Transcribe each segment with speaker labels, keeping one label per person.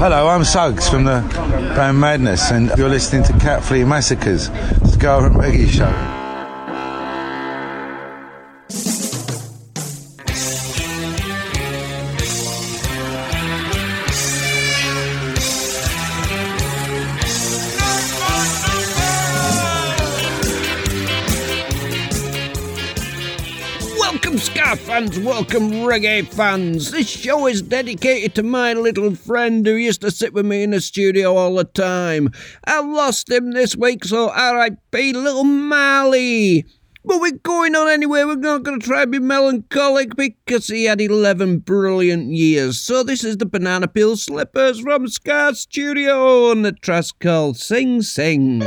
Speaker 1: Hello, I'm Suggs from the band Madness, and you're listening to Cat Flea Massacres, Ska and Reggae Show.
Speaker 2: Welcome reggae fans. This show is dedicated to my little friend who used to sit with me in the studio all the time. I lost him this week, so RIP, little Mally. But we're going on anyway. We're not going to try and be melancholic because he had 11 brilliant years. So this is the Banana Peel Slippers from Scar Studio
Speaker 3: on the Traskel Sing Sing.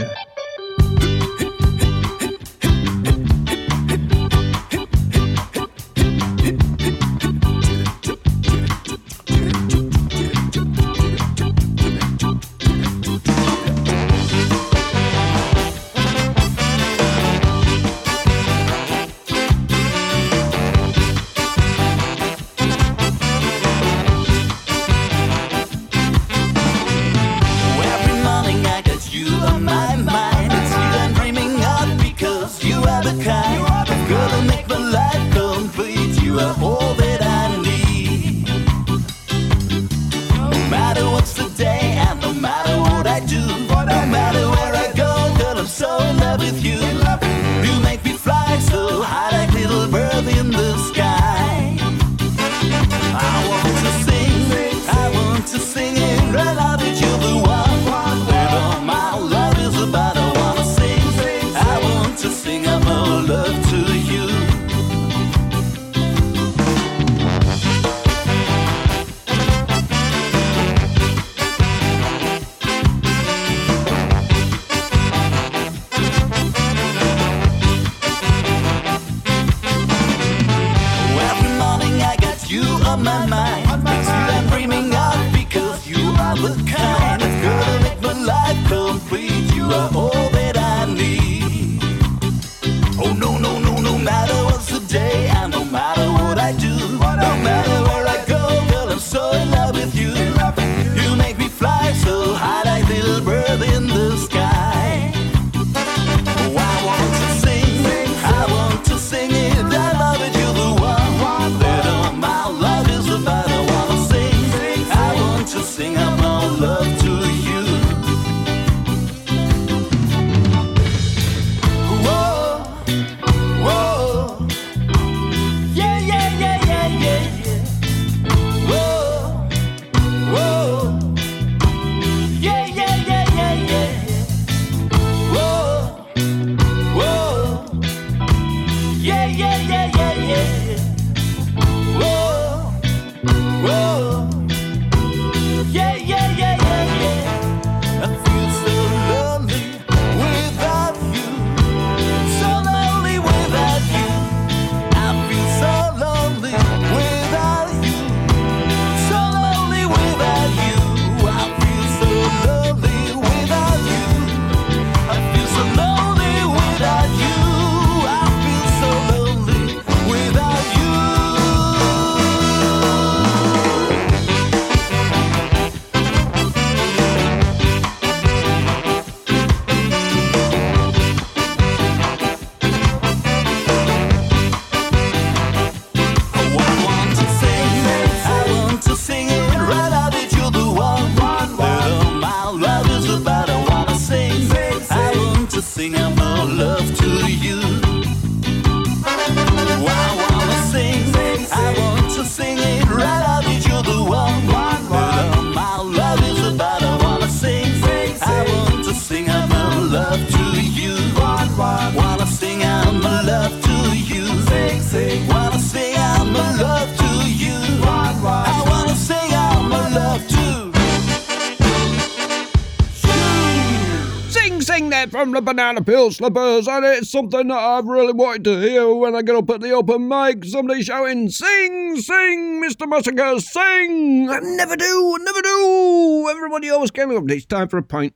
Speaker 3: the
Speaker 2: banana peel slippers, and it's something that I've really wanted to hear when I get up at the open mic. Somebody shouting, Sing, sing, Mr. Massacre, sing! I never do, never do! Everybody always came up, it's time for a pint.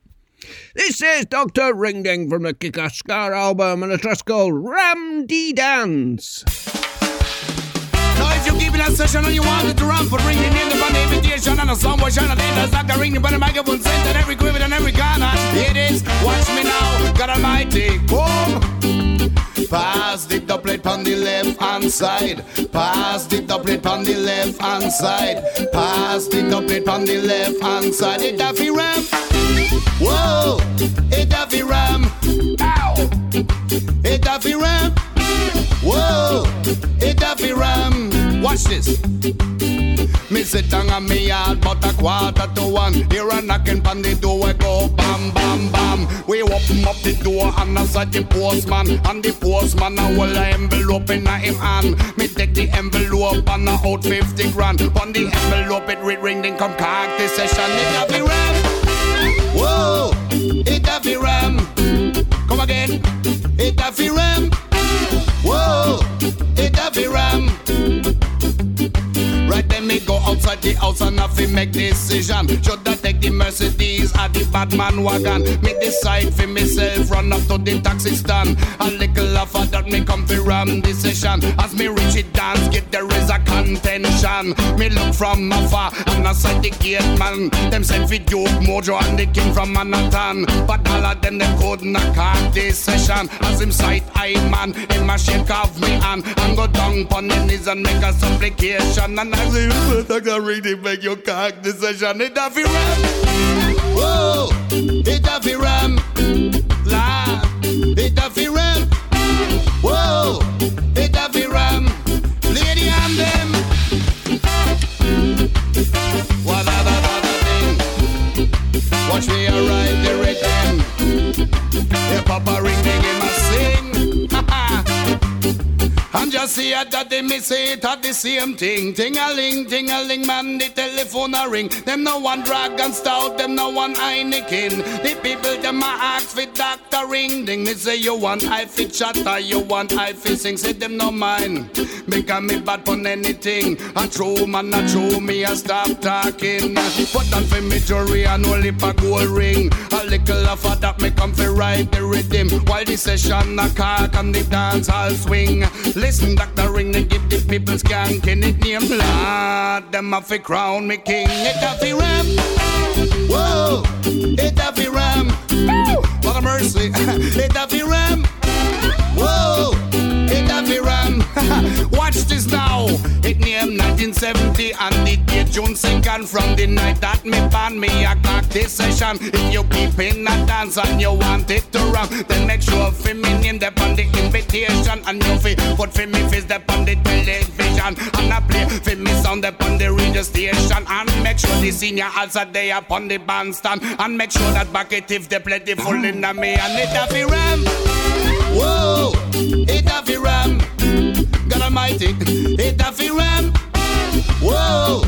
Speaker 2: This is Dr. Ringding from the Kick Ska album, and the track's called Ram D Dance.
Speaker 4: Now if you're keeping a session and you want it to run for ringing in the band invitation and a song was shining in the like ring the microphone center every quiver and every corner. It is watch me now, God Almighty, boom. Pass the doublet on the left hand side. Pass the doublet on the left hand side. Pass the doublet on the left hand side. It a ram. Whoa, it a ram. Ow. It a ram. Whoa, it a ram. Watch this. Me sit down on me yard, but a quarter to one. Here a knocking on the door, go bam, bam, bam. We open up the door and I saw the postman. And the postman a hold a envelope in him hand. Me take the envelope and I out 50 grand. On the envelope it read ring, then come cock the session. It a fi ram. Whoa, it a fi ram. Come again. It a fi ram. Whoa, it a fi ram. Me go outside the house and have to make decision. Should I take the Mercedes or the Batman wagon? Me decide for myself, run up to the taxi stand. A little after that me come to ram decision. As me reach it dance, get there is a contention. Me look from afar and I sight the gate man. Them send for Duke Mojo and the king from Manhattan. But all of them them couldn't call this session. As him sight I man, him a shake off me hand and go down pon the knees and make a supplication. And I say, I can really make your cock decision. It a fi ram. Whoa, it a fi ram. See it that they miss it at the same thing. Ting a ling, ting a ling, man, the telephone a ring. Them no one dragon stout, them no one Heineken. The people them a ask for doctor ring. Ding me say you want I fit chatter, you want I fit sing. Say them no mind. Because me bad on anything. A true man, a true me, a stop talking. Put on for me jewelry and only a gold ring. A little of a that me come for ride the rhythm. While the session a cock and the dance all swing. Listen, Dr. The ring, they give the people skanking it name Lord. Them a crown me king. It a fi ram. Whoa, the June 2nd from the night that me ban me a cock this session. If you keep in a dance and you want it to run, then make sure fi me name them on the invitation and you fi put fi me face them on the television and I play fi me sound them on the radio station and make sure the senior also they upon the bandstand and make sure that bucket if they plentiful in the me and it a fi ram. Whoa, it a fi ram. God Almighty, it a fi ram. Whoa,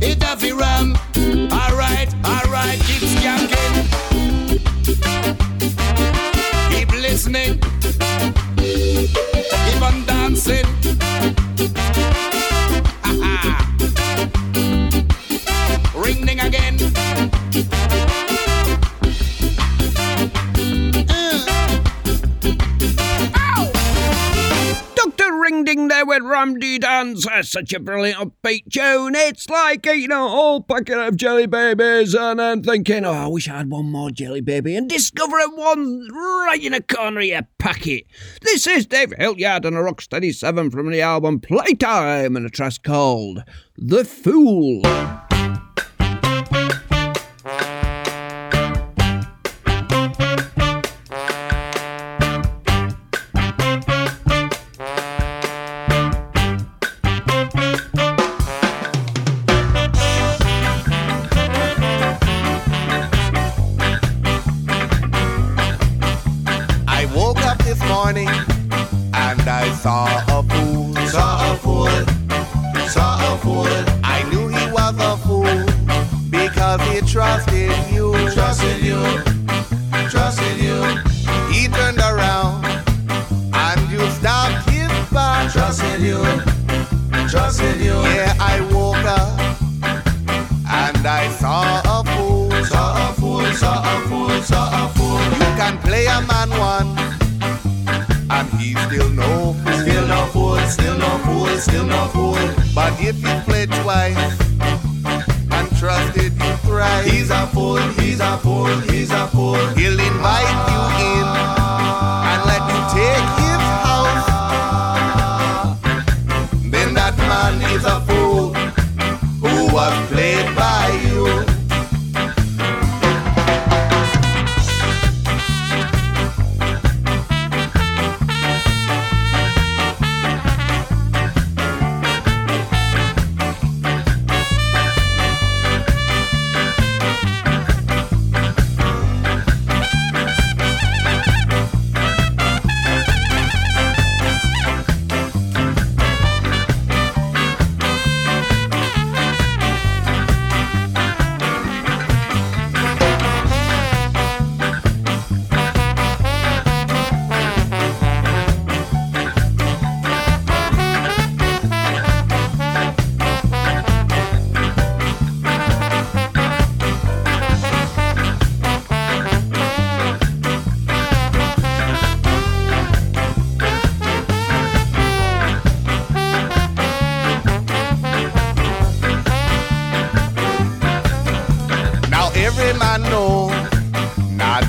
Speaker 4: it a ram. Alright, alright, keep skanking. Keep listening.
Speaker 2: Dr. Ring Ding there with Ramdy Dance. That's such a brilliant upbeat tune. It's like eating a whole packet of jelly babies and then thinking, oh, I wish I had one more jelly baby and discovering one right in a corner of your packet. This is Dave Hillyard and a Rocksteady 7 from the album Playtime and a track called The Fool.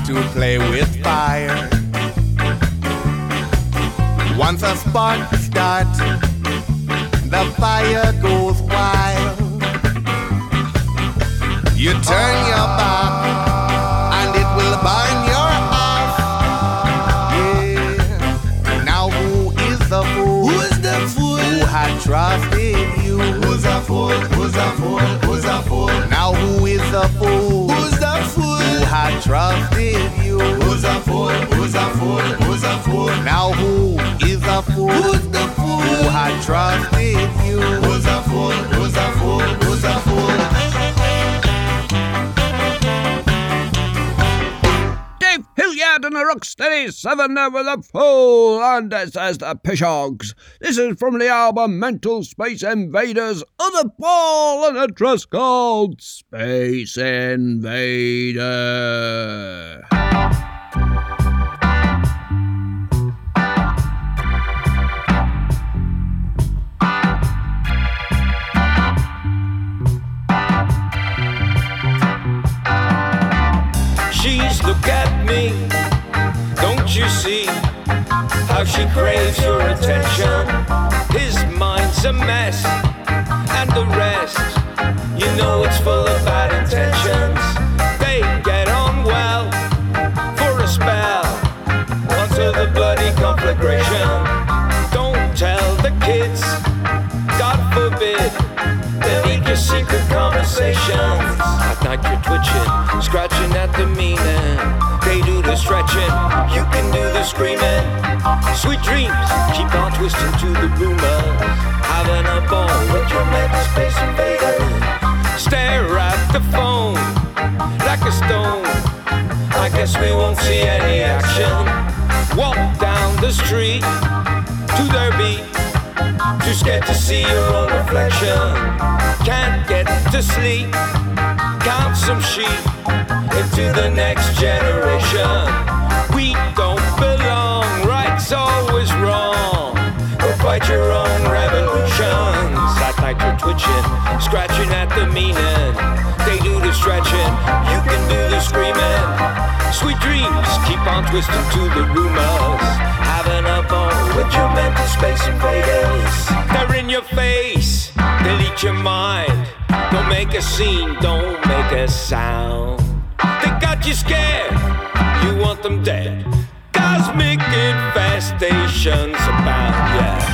Speaker 5: To play with fire. Once a spark starts, the fire goes wild. You turn your back, and it will burn your house. Yeah. Now who is the fool?
Speaker 6: Who is the fool?
Speaker 5: who had trusted you?
Speaker 6: Who's a fool? Who's a fool? Who's a fool?
Speaker 5: Now who is the fool?
Speaker 6: Who's
Speaker 5: who had trusted you?
Speaker 6: Who's a fool? Who's a fool? Who's a fool?
Speaker 5: Now who is a fool?
Speaker 6: Who's the fool?
Speaker 5: who had trusted you?
Speaker 6: Who's a fool? Who's a fool? Who's a fool?
Speaker 2: Rocksteady there with a fool, and this is the Pishogs. This is from the album Mental Space Invaders of the Ball and a trust called Space Invader.
Speaker 7: Look at me, you see how she craves your attention? His mind's a mess, and the rest, you know it's full of bad intentions. They get on well for a spell until the bloody conflagration. Don't tell the kids, God forbid, secret conversations. At night you're twitching, scratching at the meaning. Stretching, you can do the screaming. Sweet dreams keep on twisting to the rumors. Having a ball with your mental space invader. Stare at the phone like a stone. I guess we won't see any action. Walk down the street to their beat. Too scared to see your own reflection. Can't get to sleep. Count some sheep into the next generation. We don't belong. Right's always wrong. Go fight your own revolutions. You're twitching, scratching at the meaning. They do the stretching, you can do the screaming. Sweet dreams keep on twisting to the rumors. Having a ball with your mental space invaders. They're in your face, delete your mind. Don't make a scene, don't make a sound. They got you scared, you want them dead. Cosmic infestations about, yeah.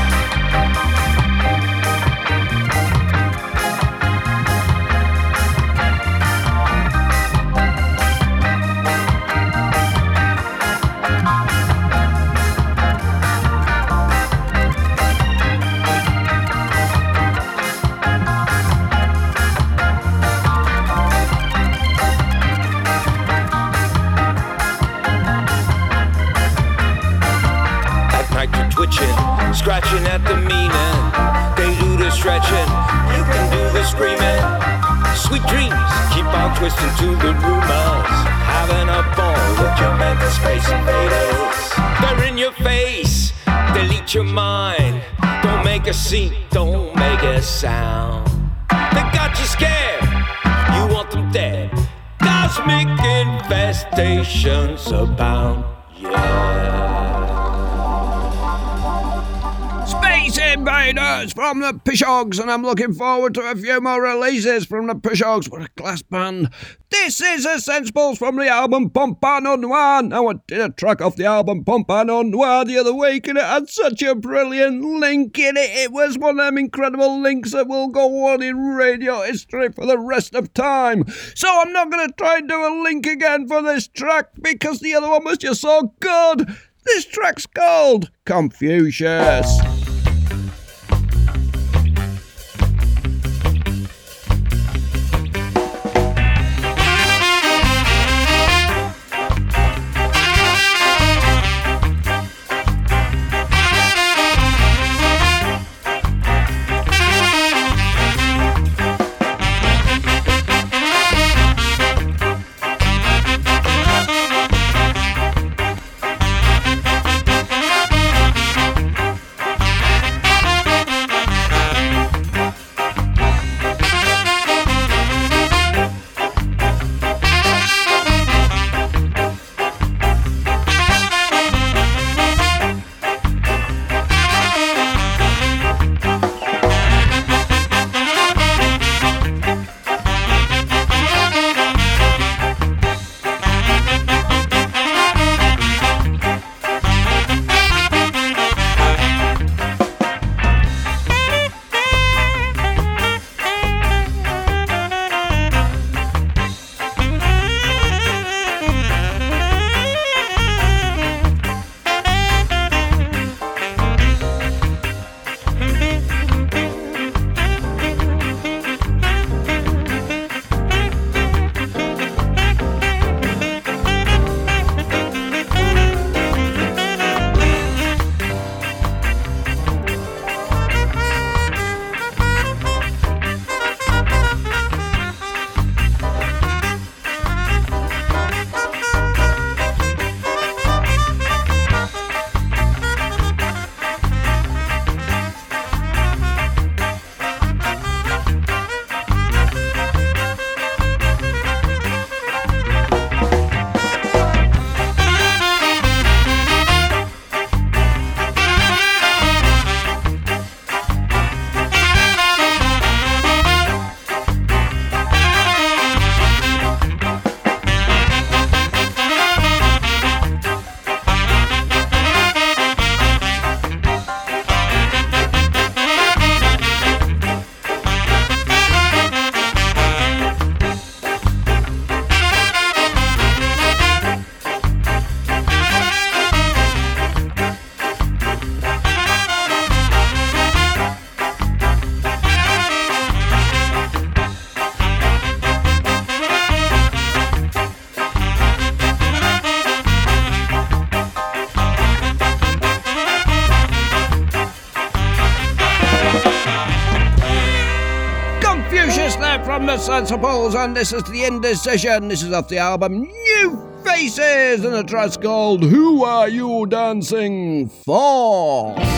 Speaker 7: Scratching at the meaning. They do the stretching, you can do the screaming. Sweet dreams keep on twisting to the rumors. Having a ball with your mental space invaders. They're in your face, delete your mind. Don't make a scene, don't make a sound. They got you scared, you want them dead. Cosmic infestations abound, yeah.
Speaker 2: Invaders from the Pishogs, and I'm looking forward to a few more releases from the Pishogs. What a class band. This is a Sensibles from the album Pompano Noir. Now, I did a track off the album Pompano Noir the other week, and it had such a brilliant link in it. It was one of them incredible links that will go on in radio history for the rest of time. So, I'm not going to try and do a link again for this track because the other one was just so good. This track's called Confucius. Confucius the and this is the Indecision. This is off the album New Faces, and the track's called Who Are You Dancing For?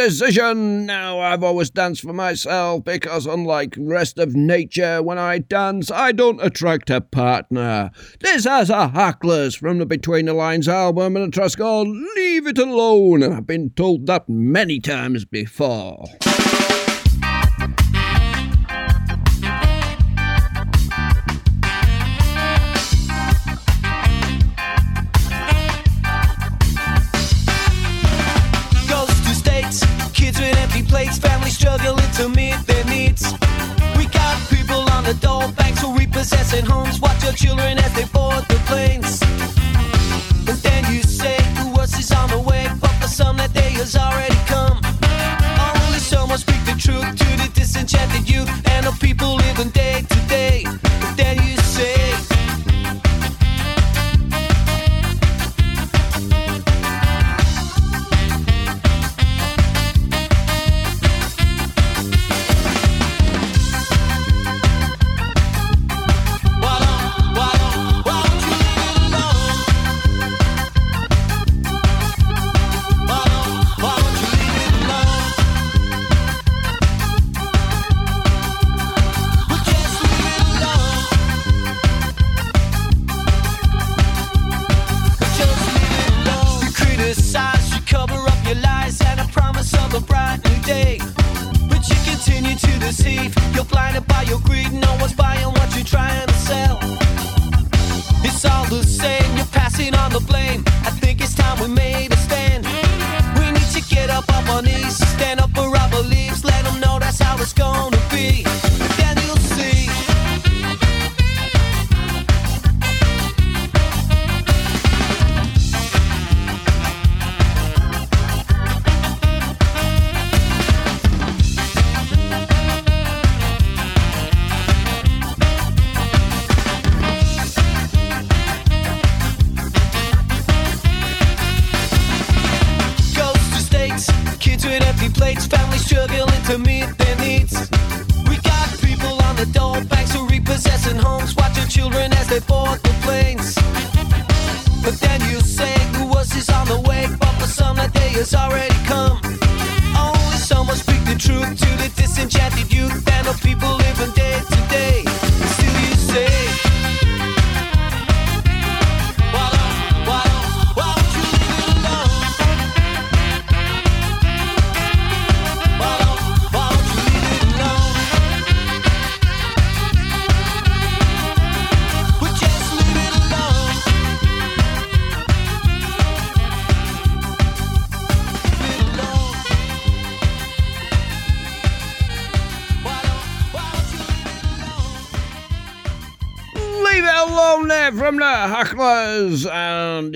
Speaker 2: The indecision. Now, I've always danced for myself because, unlike rest of nature, when I dance, I don't attract a partner. This has a hacklers from the Between the Lines album and a trust called Leave It Alone, and I've been told that many times before.
Speaker 6: Plates, families struggling to meet their needs. We got people on the door banks who repossessing homes, watch your children as they board the planes. And then you say the worst is on the way, but for some that day has already come. Only someone speak the truth to the disenchanted youth and the people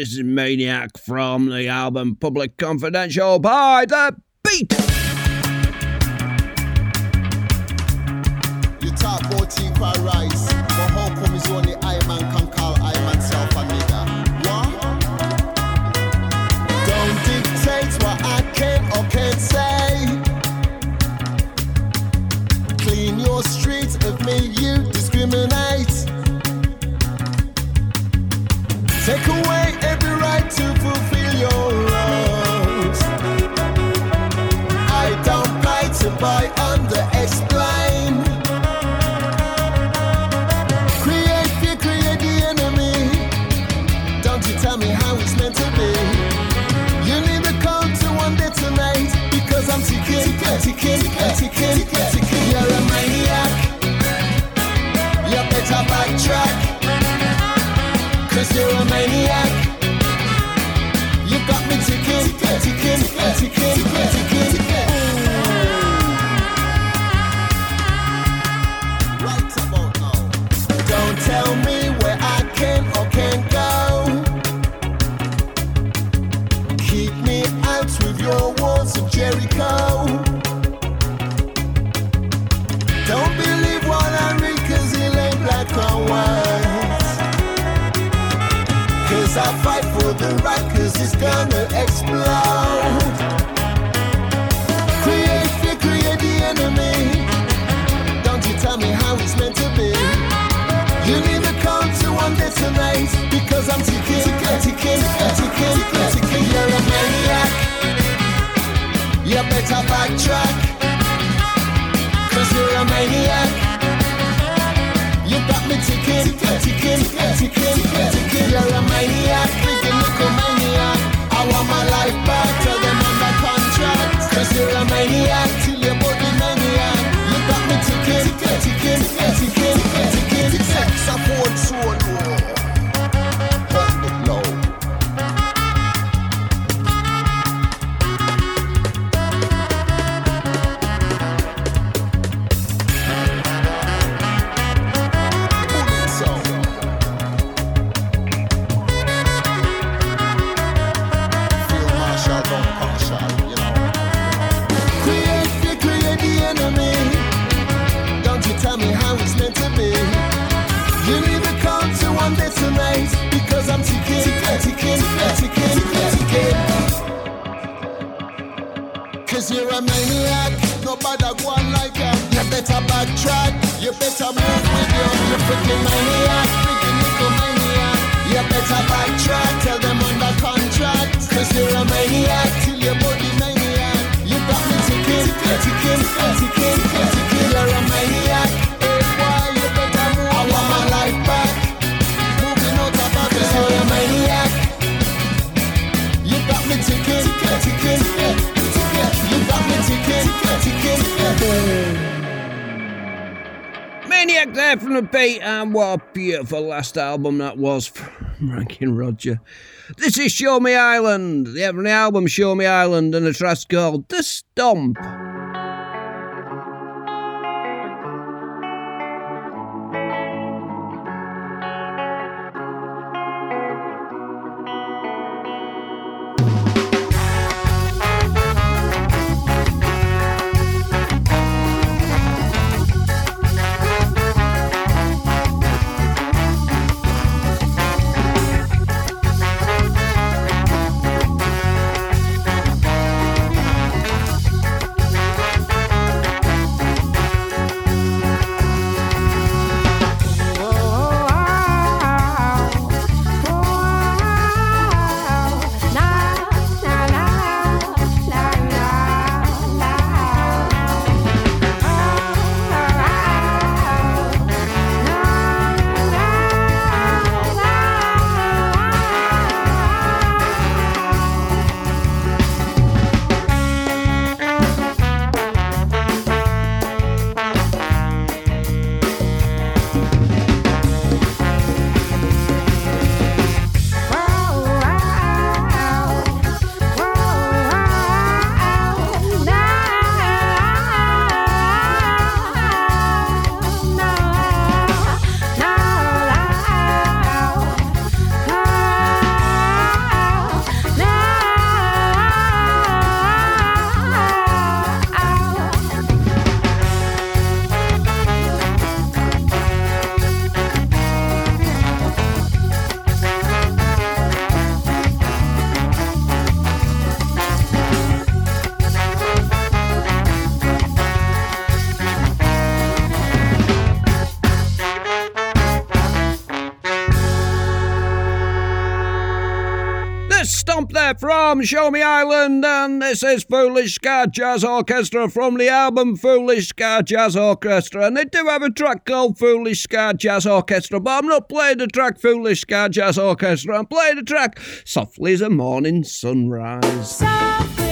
Speaker 2: this is Maniac from the album Public Confidential by
Speaker 8: The it's meant to
Speaker 2: and what a beautiful last album that was from Ranking Roger. This is Show Me Island, the Every album Show Me Island, and a track called The Stomp. Show Me Island, and this is Foolish Ska Jazz Orchestra from the album Foolish Ska Jazz Orchestra. And they do have a track called Foolish Ska Jazz Orchestra, but I'm not playing the track Foolish Ska Jazz Orchestra, I'm playing the track Softly as a Morning Sunrise.
Speaker 9: Softly.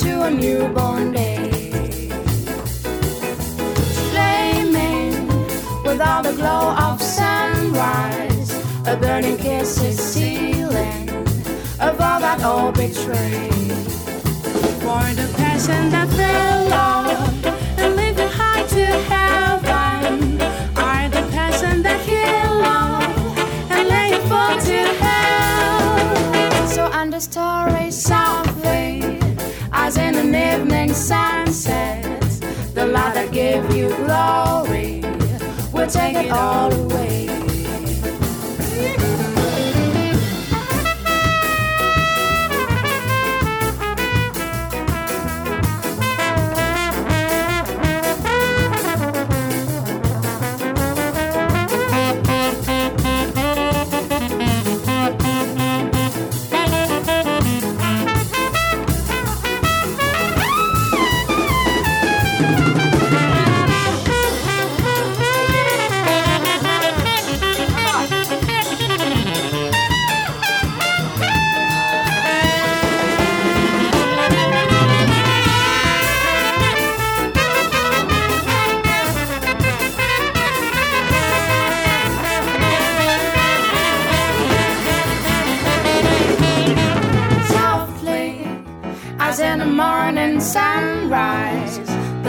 Speaker 9: to a newborn day. Flaming with all the glow of sunrise, a burning kiss is sealing of all that old betrayed. For the passion that fell. you glory. We'll take it all away.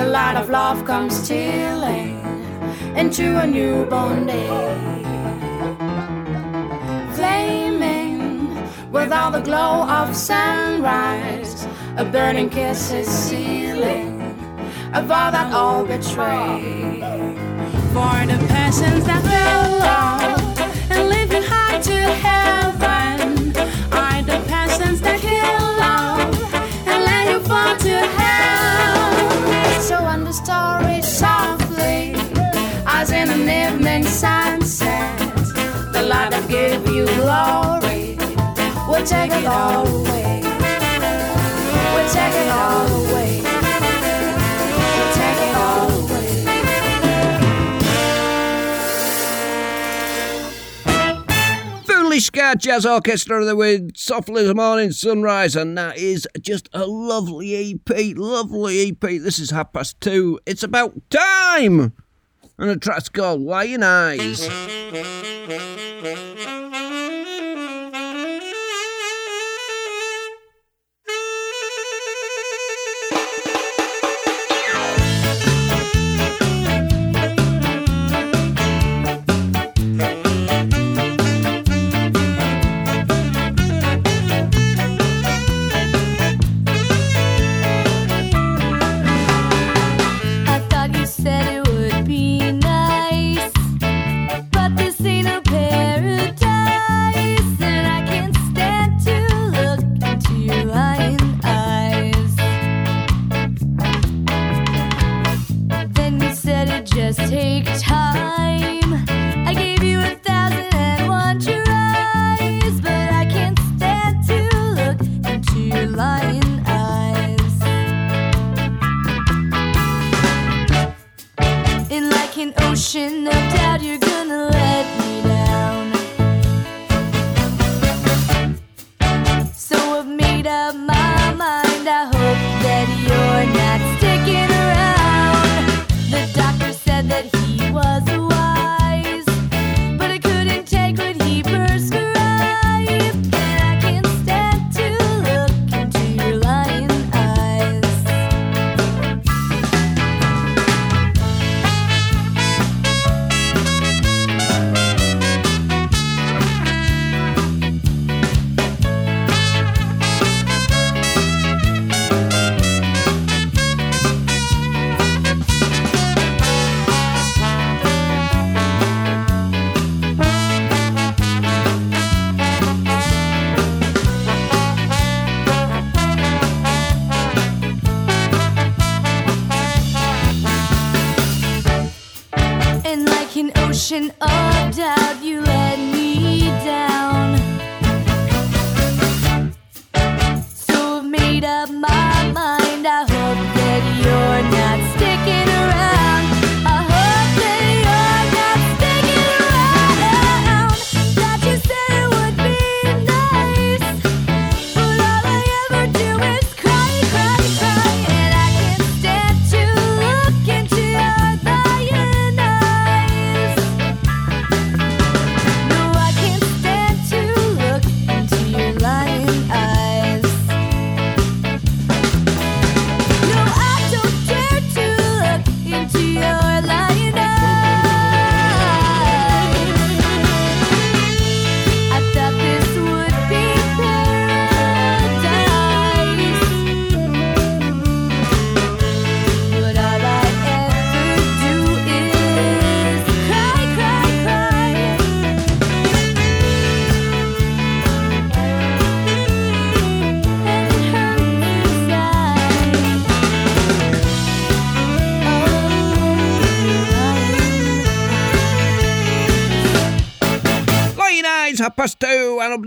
Speaker 9: The light of love comes stealing into a newborn day. Flaming with all the glow of sunrise, a burning kiss is sealing of all that all betray. For the passions that fell and living hard to hell. give you glory. We'll take it all away. We'll take it all away.
Speaker 10: Ska Jazz Orchestra there with Softly the Morning Sunrise, and that is just a lovely EP. Lovely EP. This is half past two. It's about time! And the track's called Lion Eyes.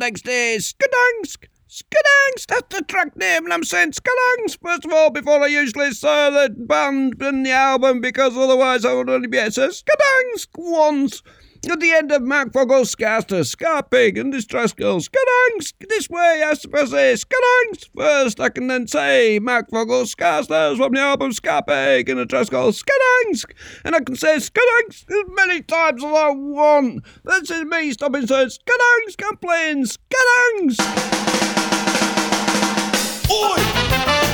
Speaker 11: next day is
Speaker 2: Skadangsk. Skadangsk, that's the track name, and I'm saying Skadangsk first of all before I usually say the band and the album because otherwise I would only be able to say Skadangsk once. At the end of Macfogle's Scaster, Scarpig, and Distressgill, Scuddungs, this way, I suppose, Scuddungs. First, I can then say Macfogle's Scaster from the album Scarpig and Distressgill, Scuddungs. And I can say Scuddungs as many times as I want. This is me stopping saying
Speaker 12: Scuddungs, complain, Scuddungs. Oi!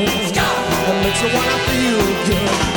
Speaker 12: so why not feel good?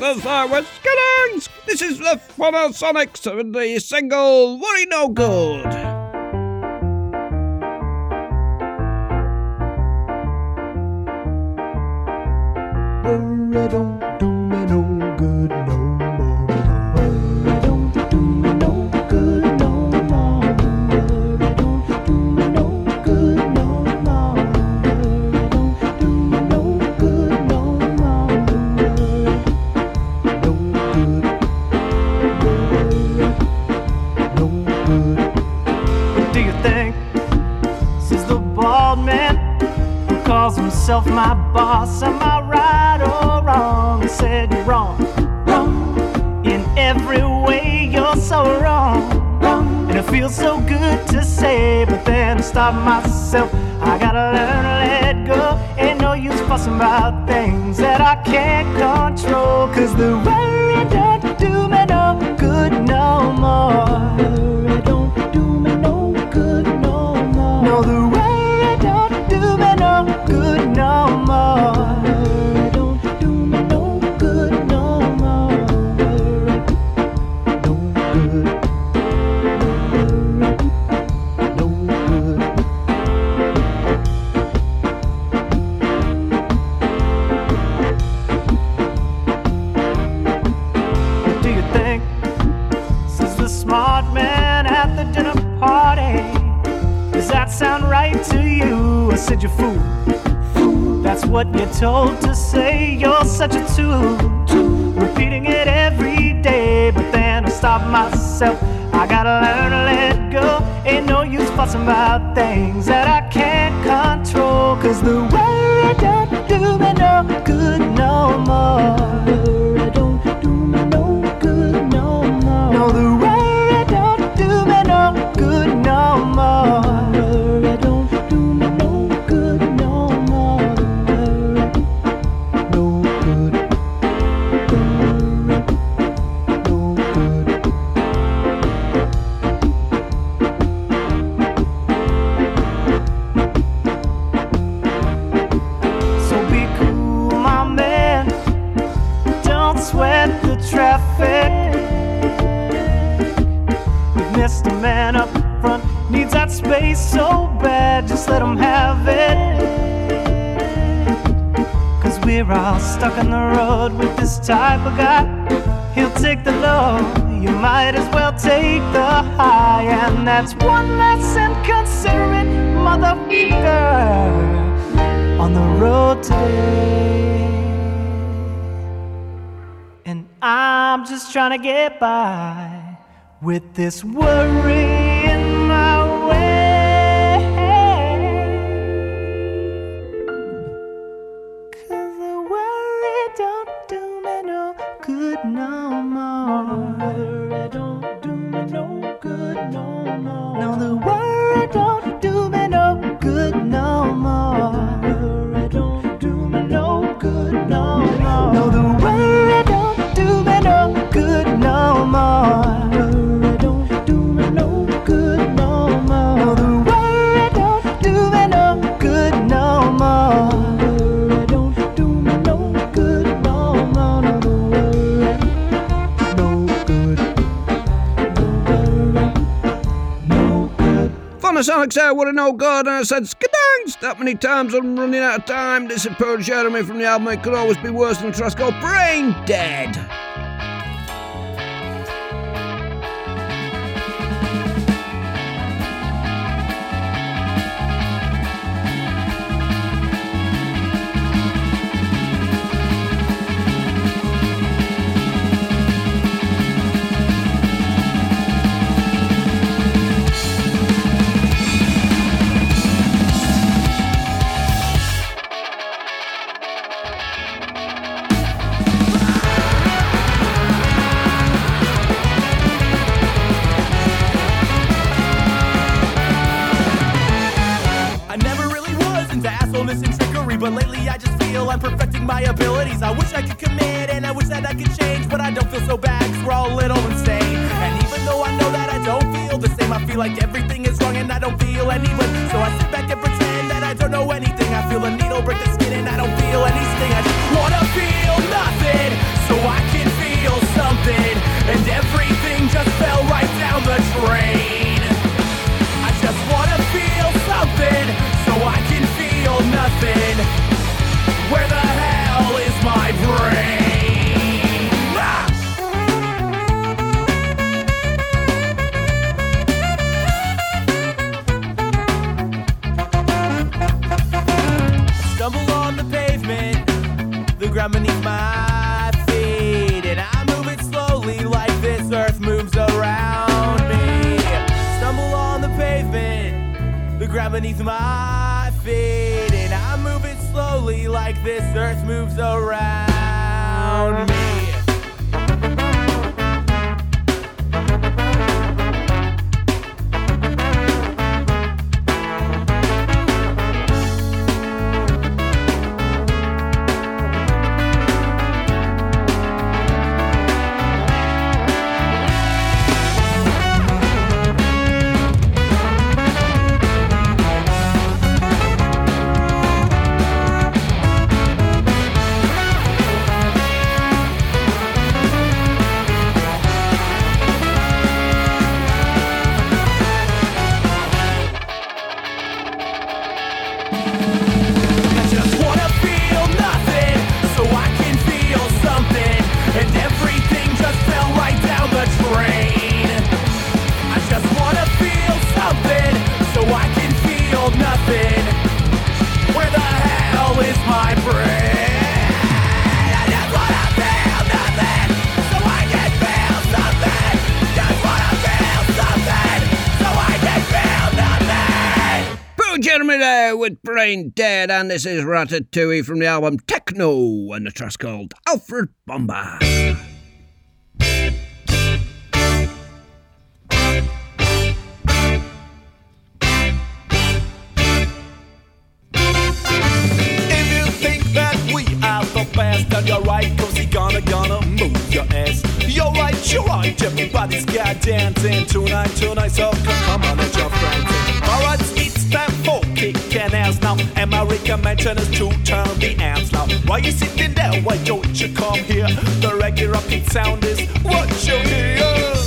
Speaker 2: Was This is the former Sonics and the single Worry No Good.
Speaker 13: myself. this world. I said,
Speaker 2: what an god, and
Speaker 14: I said skedangst that many times, I'm running out of time. This is Pearl Jeremy from the album It Could Always Be Worse Than Trust Go Brain Dead.
Speaker 2: With Brain Dead, and this is Ratatouille from the album Techno, and the track's called Alfred Bomba.
Speaker 15: If you think that we are the best, then you're right, cause we gonna, gonna move your ass. You're right, you're right, everybody's got dancing tonight, tonight, so come, on, let your friends and my recommendation is to turn the amps loud. Why you sitting there, why don't you come here? The regular rocking sound is what you hear.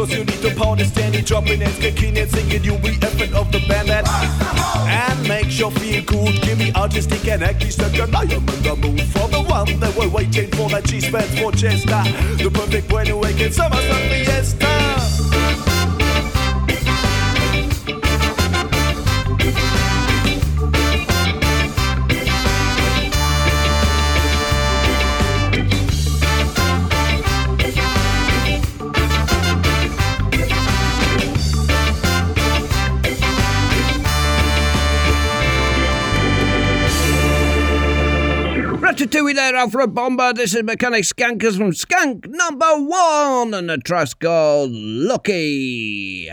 Speaker 15: Cause you need to pound it steady. Dropping it, kicking it, singing, you'll be effort of the band that. And make sure feel good. Give me artistic and acting stuck, and I am in the mood for the one that we're waiting for. That cheese spends for Chester. The perfect way to awaken summer's not fiesta.
Speaker 2: There, Alfred Bomba. This is Mechanic Skankers from Skank number one, and the track's called Lucky.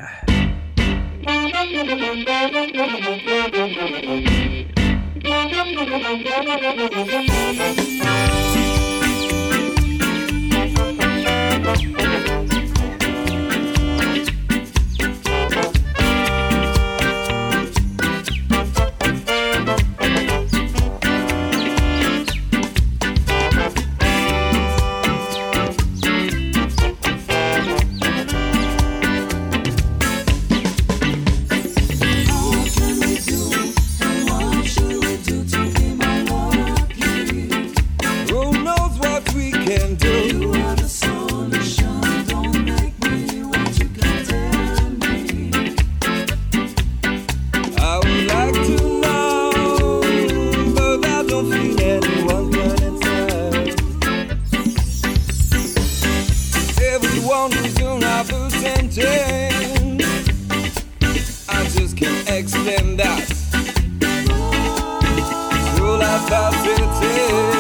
Speaker 16: So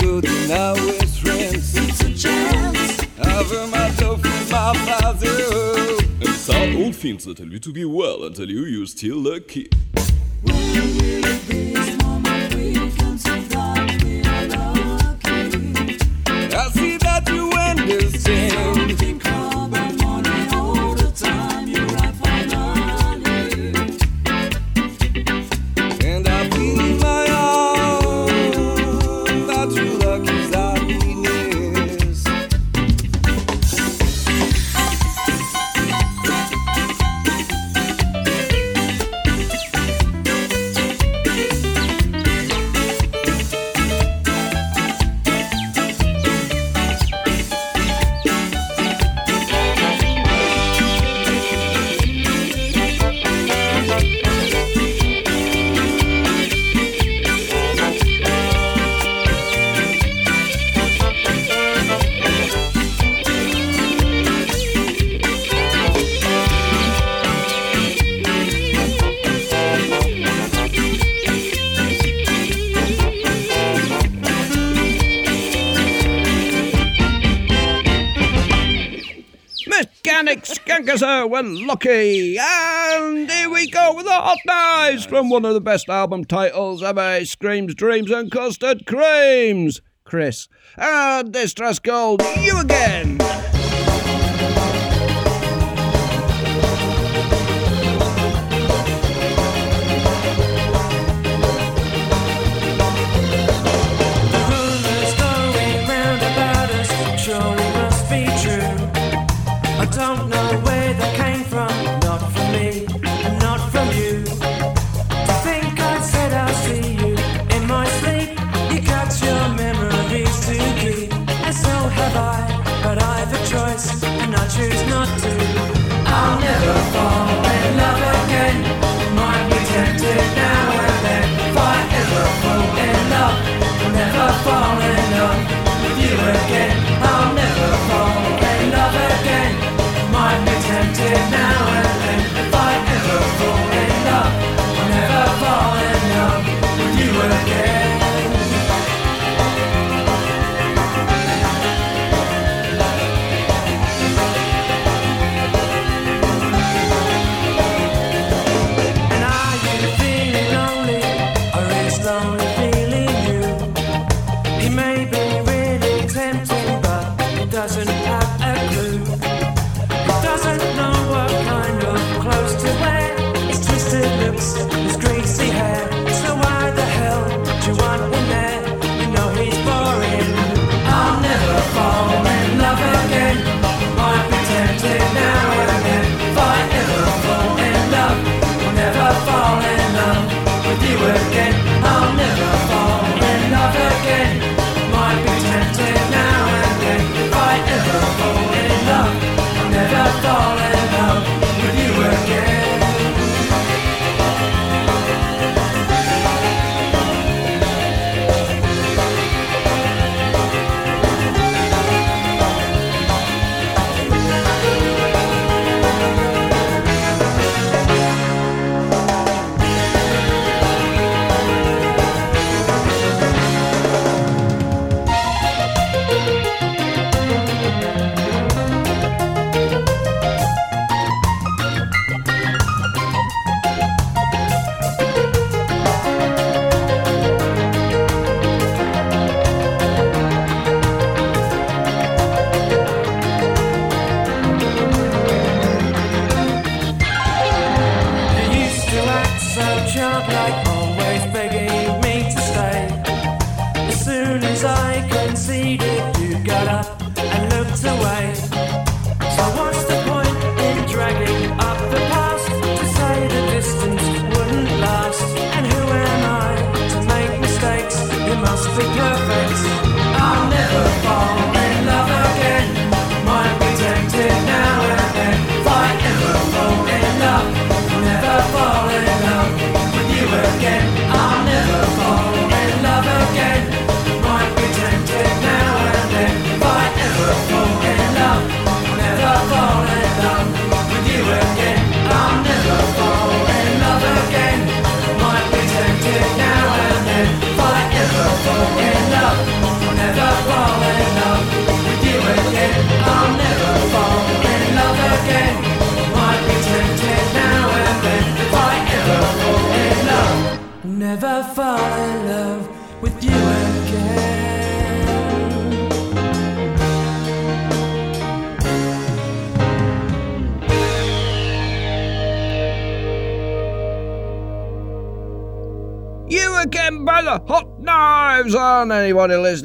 Speaker 16: I go to now with friends. It's a chance. I've earned my love my father.
Speaker 17: And some old fiends that tell you to be well and tell you you're still lucky.
Speaker 16: When you this moment we fancy that we are lucky I see that
Speaker 2: you understand. lucky. And here we go with the Hot Knives from one of the best album titles ever Screams, Dreams, and Custard Creams. Chris. And this track's called
Speaker 18: You Again. now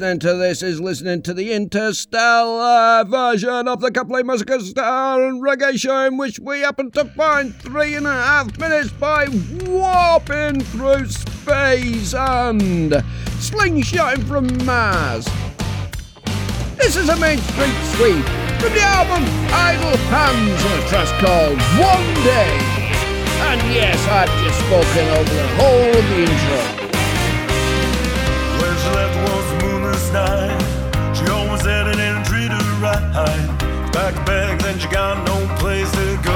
Speaker 2: listening to this is listening to the interstellar version of the Copley Massacre Star and Reggae Show, in which we happen to find three and a half minutes by warping through space and slingshotting from Mars. This is a Main Street sweep from the album Idle Hands on a track called One Day. And yes, I've just spoken over the whole of the intro.
Speaker 19: Back, Back bag, then you got no place to go.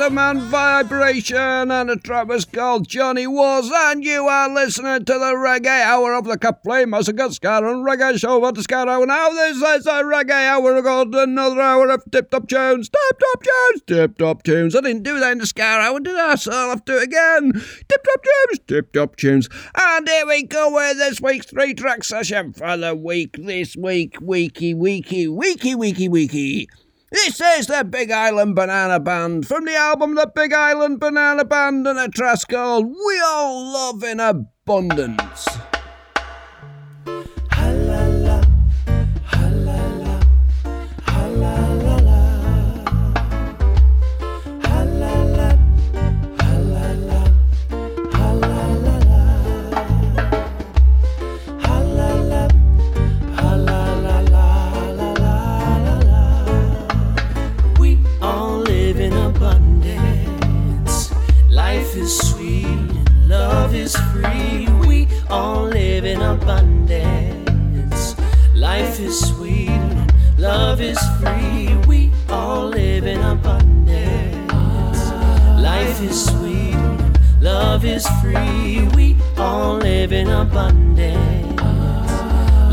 Speaker 2: Album Man Vibration, and the track was called Johnny Was, and you are listening to the Reggae Hour of the Caplay Massacre Ska and Reggae Show for the Ska Hour. Now this is a Reggae Hour, we got another hour of Tip Top Tunes, Tip Top Tunes, Tip Top Tunes. I didn't do that in the Ska Hour, did I? So I'll have to do it again. Tip Top Tunes, Tip Top Tunes. And here we go with this week's three track session for the week. This week, weeky, weeky, weeky, weeky, weeky. This is the Big Island Banana Band from the album The Big Island Banana Band and a track called We All Love in Abundance.
Speaker 20: Is free. We all live in abundance. Life is sweet love is free. We all live in abundance. Life is sweet love is free. We all live in abundance.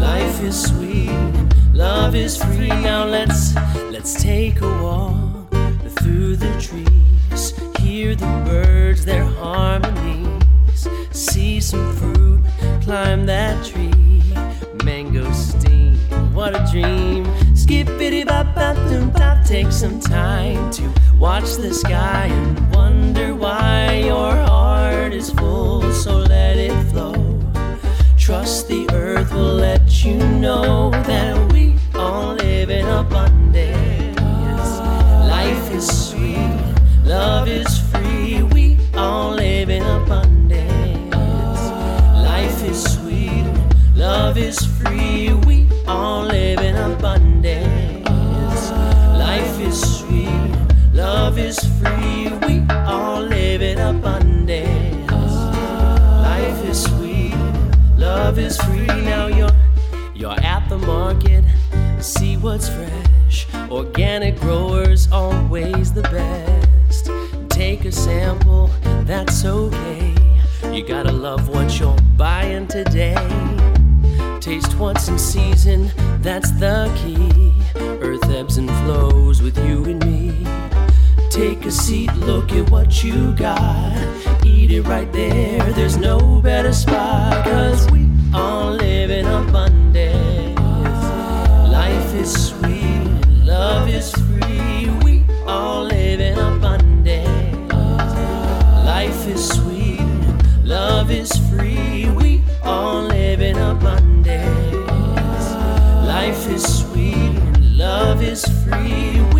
Speaker 20: Life is sweet love is free. Now let's let's take a walk through the trees. Hear the birds, their See some fruit, climb that tree. Mangosteen, what a dream. Skippity bop bop doom bop. Take some time to watch the sky and wonder why your heart is full. So let it flow. Trust the earth will let you know that free. We all live in abundance. Life is sweet, love is free. We all live in abundance. Life is sweet, love is free. Now you're you're at the market, see what's fresh. Organic growers always the best. Take a sample, that's okay. You gotta love what you're buying today. What's in season, that's the key. Earth ebbs and flows with you and me. Take a seat, look at what you got. Eat it right there, there's no better spot. Cause we all live in abundance. Life is sweet, love is free. We all live in abundance. Life is sweet, love is free. Free.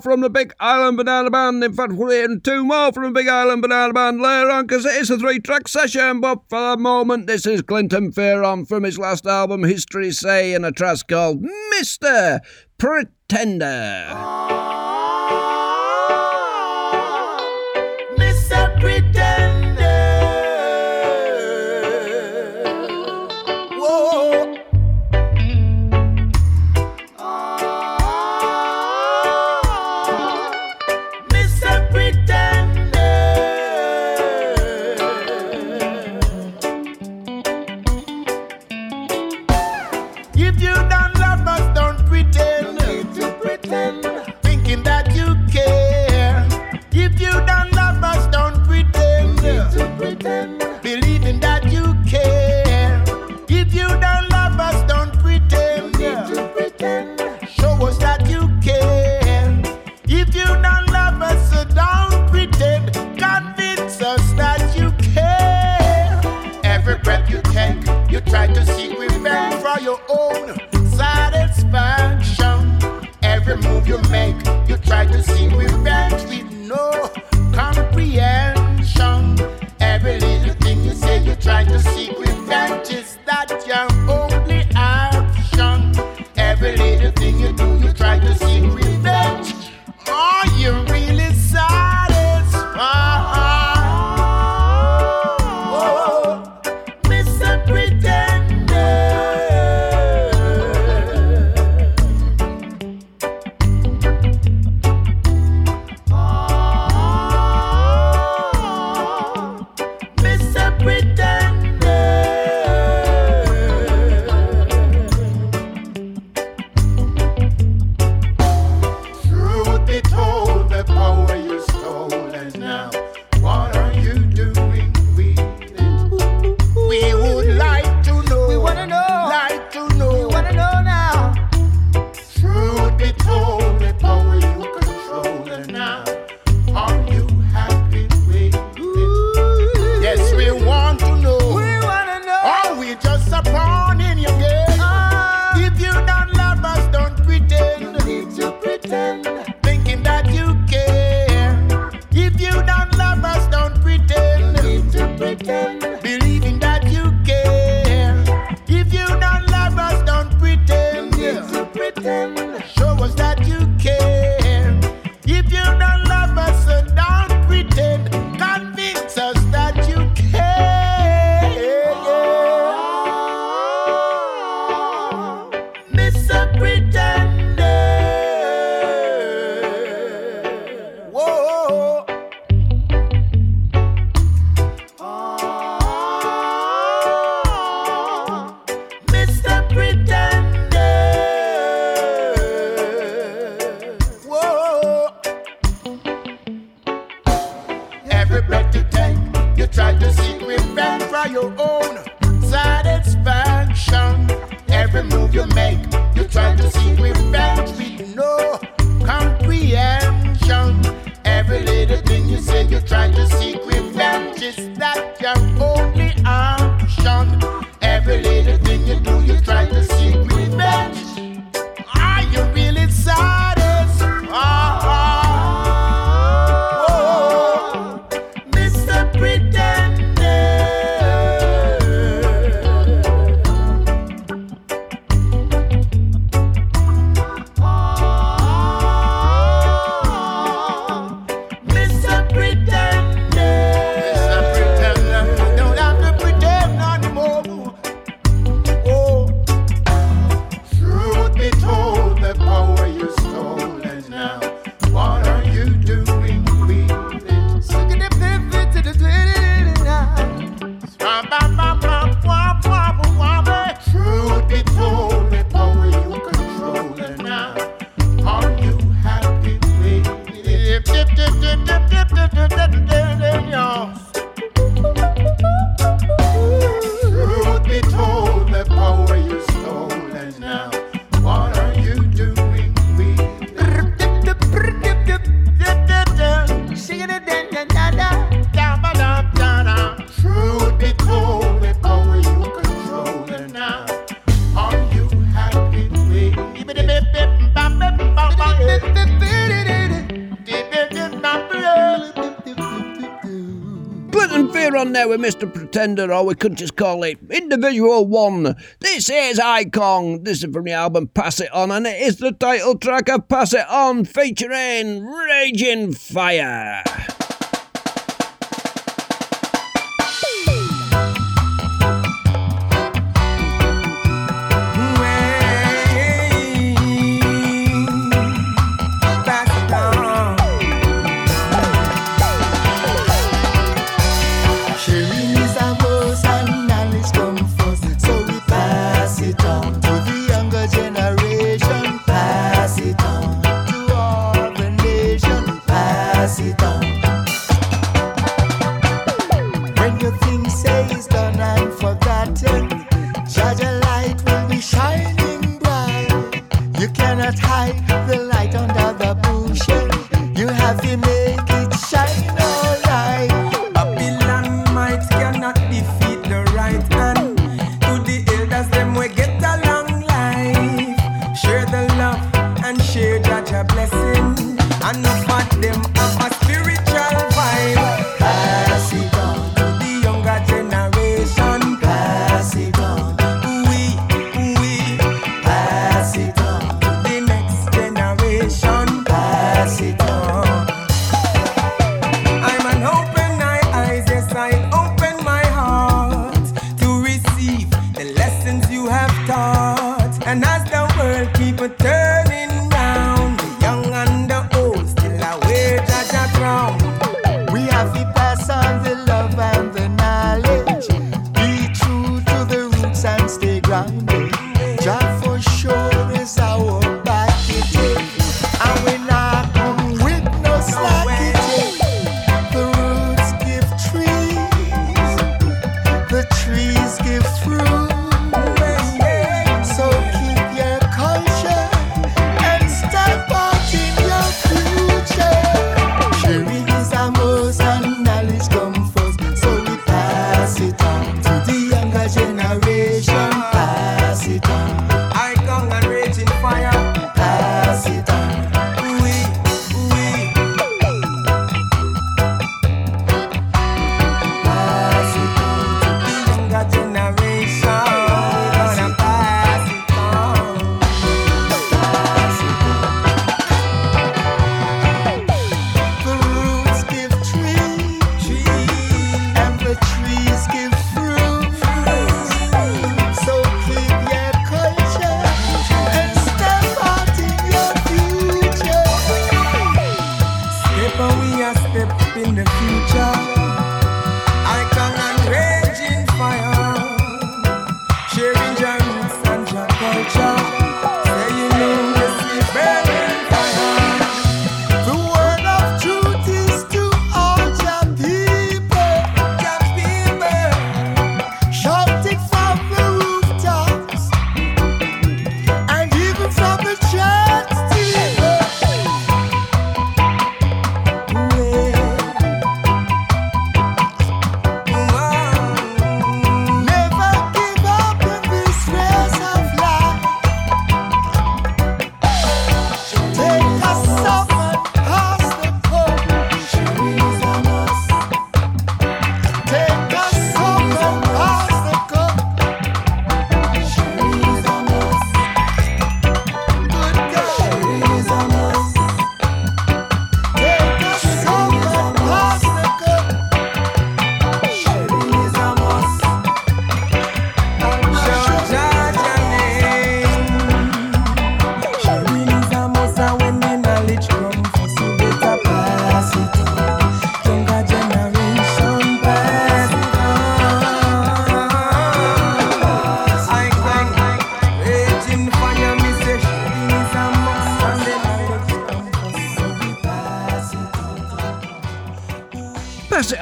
Speaker 2: from the Big Island Banana Band. In fact, we're hearing two more from the Big Island Banana Band later on because it is a three track session. But for the moment, this is Clinton Fearon from his last album, History Say, in a track called Mr. Pretender.
Speaker 8: try to
Speaker 21: see. Tender, or we could just call it Individual One. This is Icon. This is from the album Pass It On, and it is the title track of Pass It On featuring Raging Fire.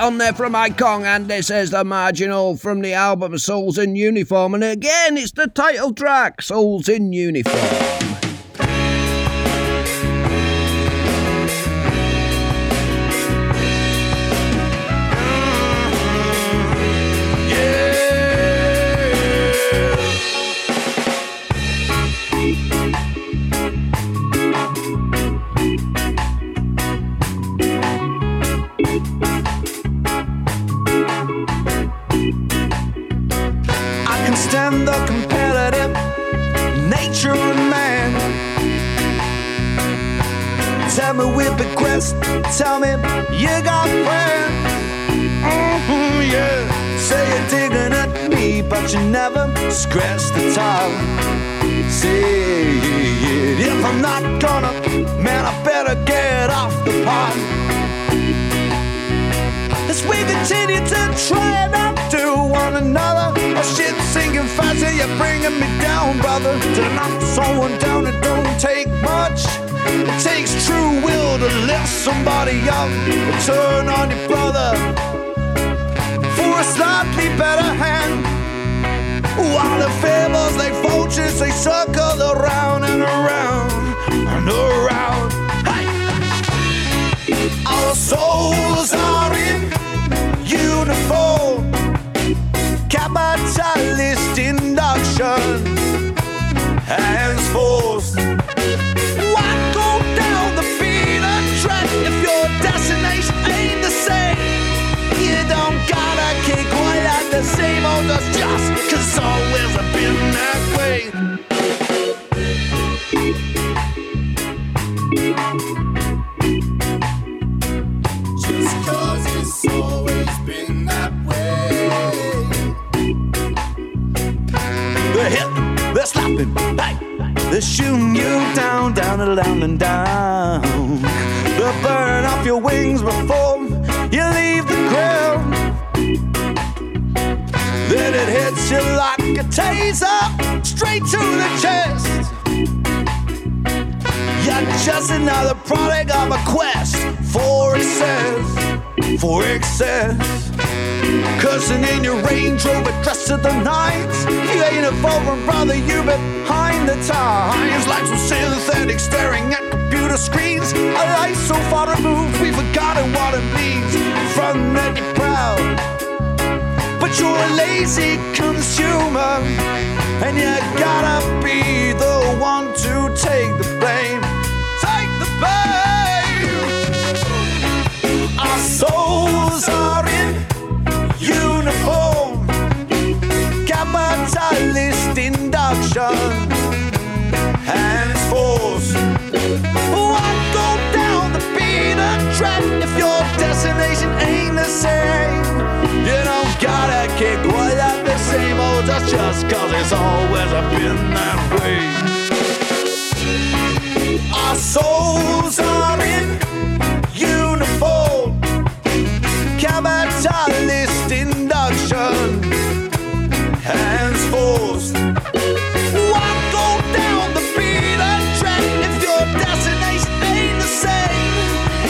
Speaker 2: on there from Hong Kong, and this
Speaker 21: is the marginal from the album Souls in Uniform, and again it's the title track, Souls in Uniform.
Speaker 6: They're hitting, they're slapping, hey, they're shooting you down, down and down and down. They'll burn off your wings before you leave the ground. Then it hits you like a taser, straight to the chest. Just another product of a quest for excess, for excess. Cursing in your Range Rover, dressed to the nines. You ain't a foreign brother, you behind the times. Like some synthetic staring at computer screens. A life so far removed, we've forgotten what it means. From that you're proud, but you're a lazy consumer. And you gotta be the one to take the blame. Our souls are in uniform, capitalist induction. Why go down the track if your destination ain't the same? You don't gotta kick at the same old dust just cause it's always been that way. Our souls are in uniform, capitalist induction, hands forced. Why go down the beaten track if your the same?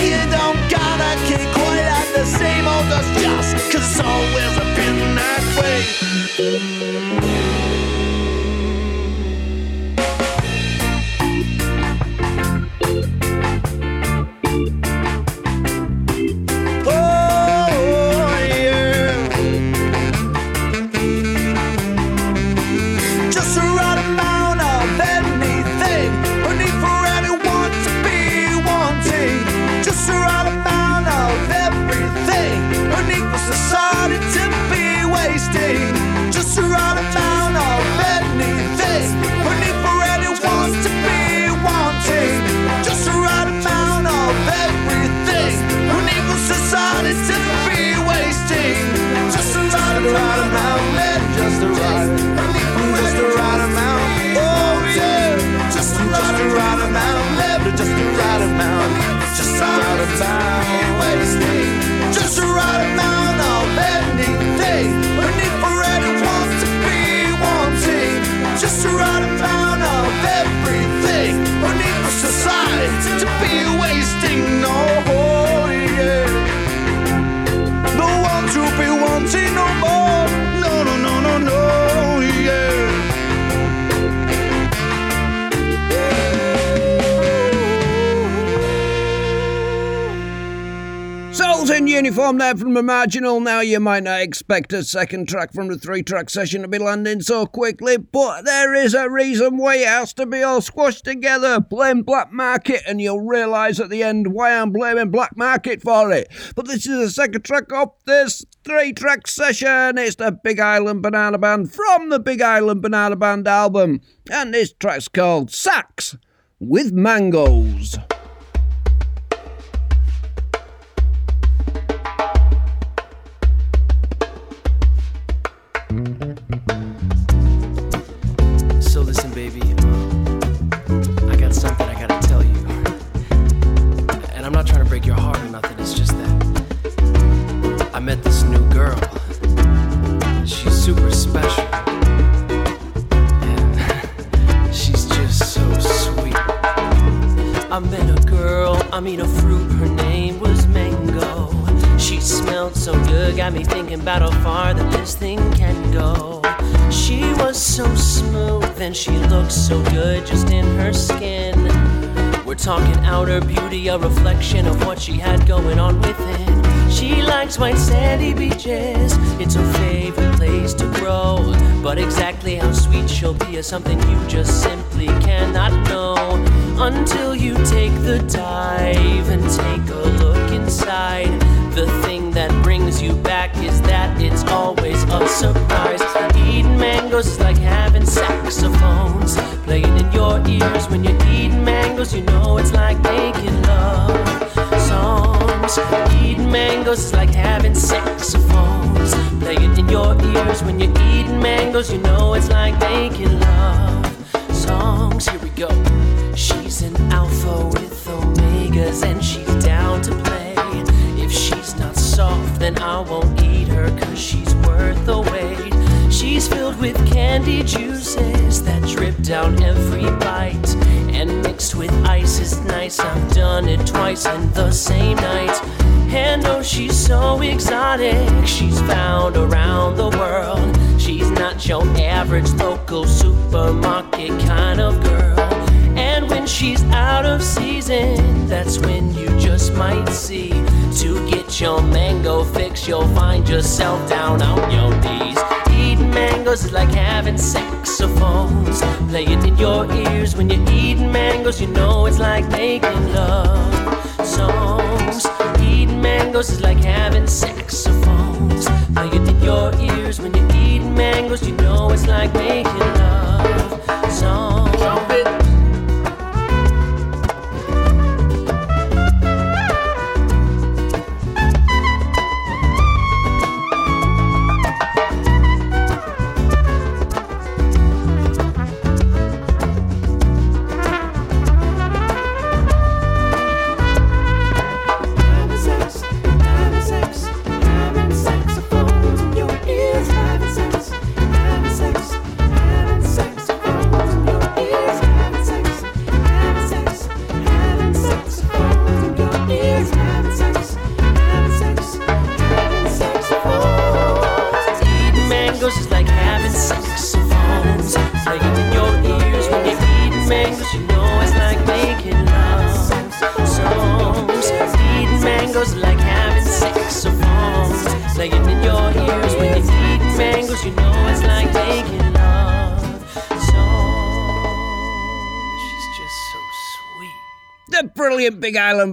Speaker 6: You don't gotta quite at the same old dust just cause it's always been that way.
Speaker 2: Uniform there from the marginal. Now you might not expect a second track from the three track session to be landing so quickly, but there is a reason why it has to be all squashed together. Blame Black Market, and you'll realise at the end why I'm blaming Black Market for it. But this is the second track of this three track session. It's the Big Island Banana Band from the Big Island Banana Band album, and this track's called Sax with Mangoes.
Speaker 20: that's when you just might see. To get your mango fix, you'll find yourself down on your knees. Eating mangoes is like having saxophones. Play it
Speaker 18: in your ears
Speaker 20: when you're eating mangoes, you know it's like making love songs. Eating mangoes is like having saxophones.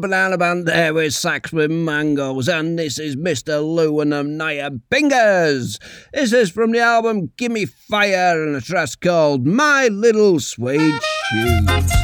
Speaker 2: banana band there with Sax with Mangoes, and this is Mr. Lou and Nia Naya Bingers. This is from the album Gimme Fire and a track called My Little Suede Shoes.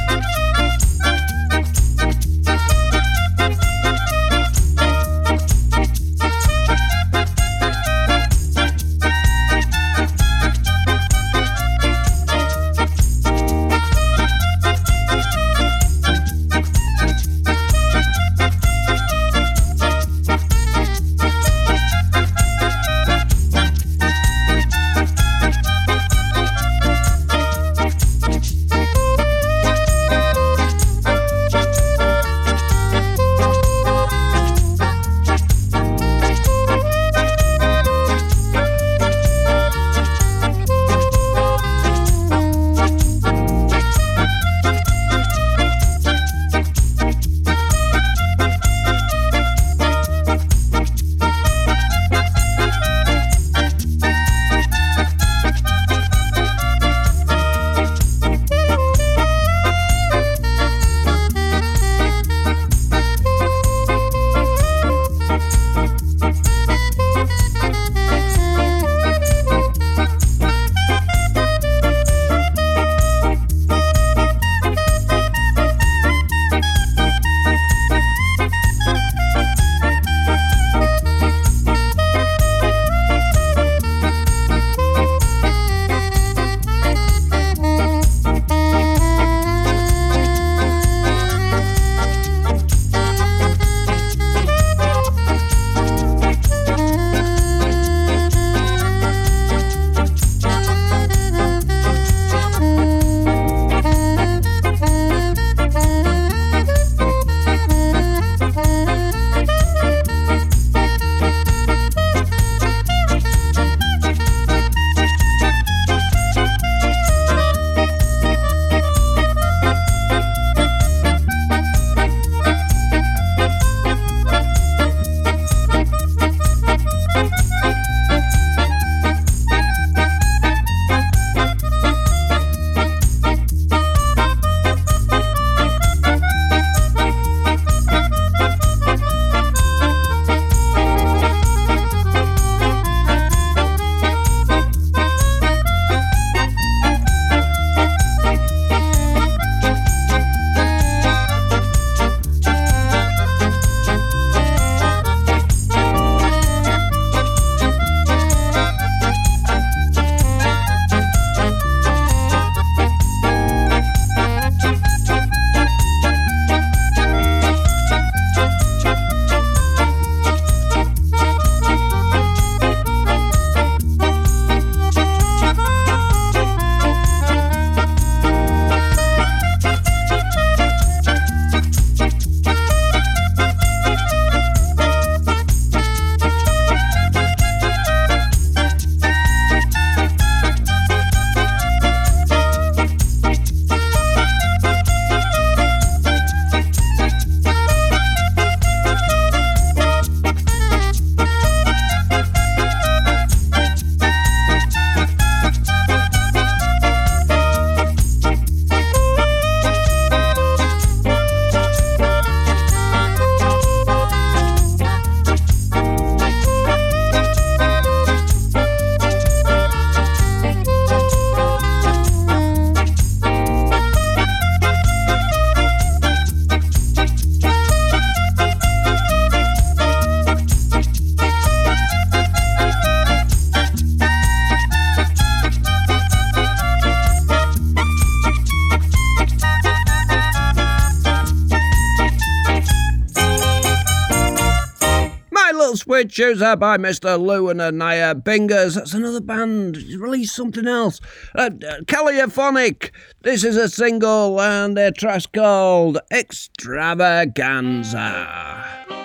Speaker 14: Highway Chooser by Mr. Lou and Anaya Bingers. That's another band. He's released something else. Uh, Caliaphonic. This is a single and their track's called Extravaganza.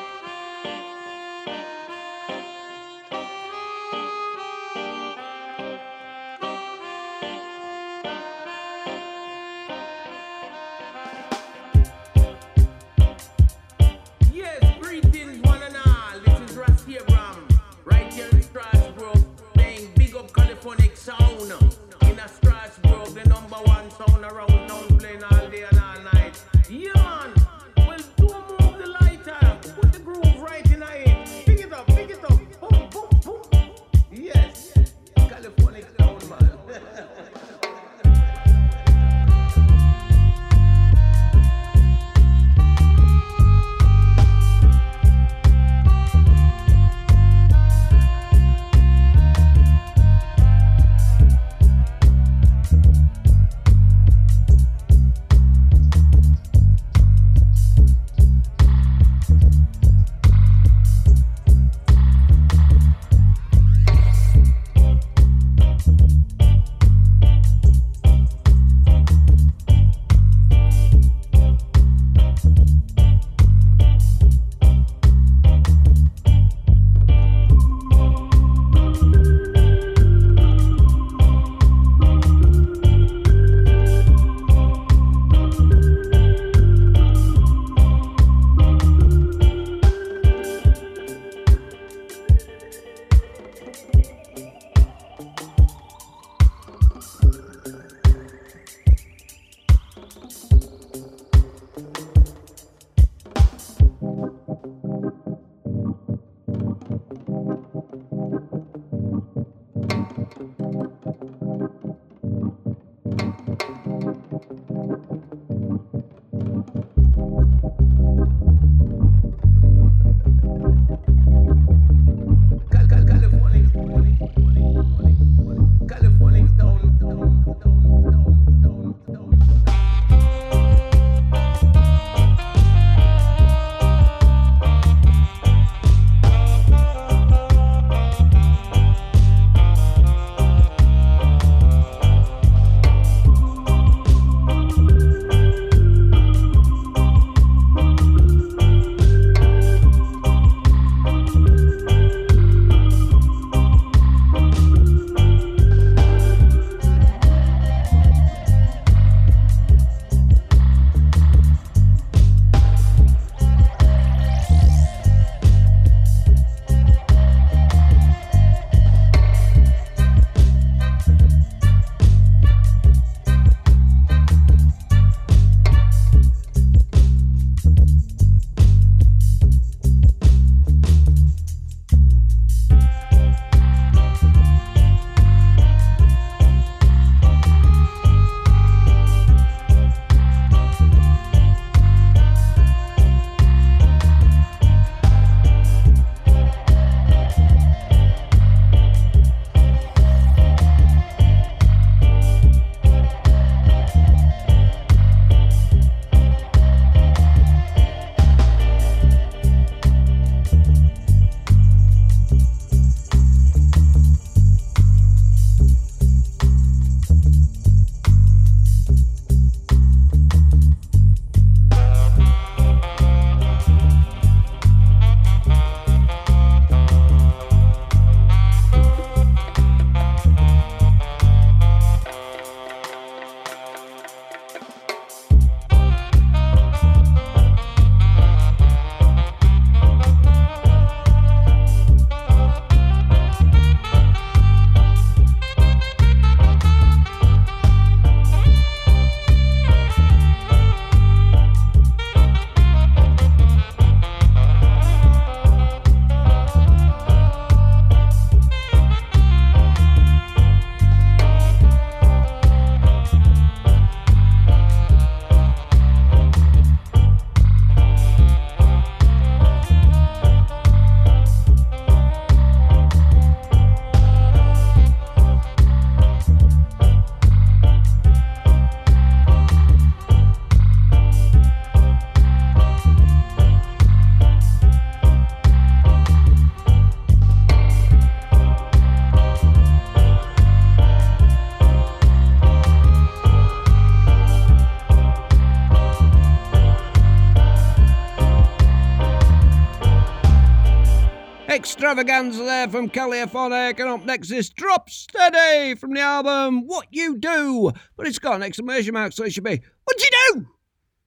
Speaker 2: extravaganza there from California. And up next is Drop Steady from the album What You Do. But it's got an exclamation mark, so it should be What You Do?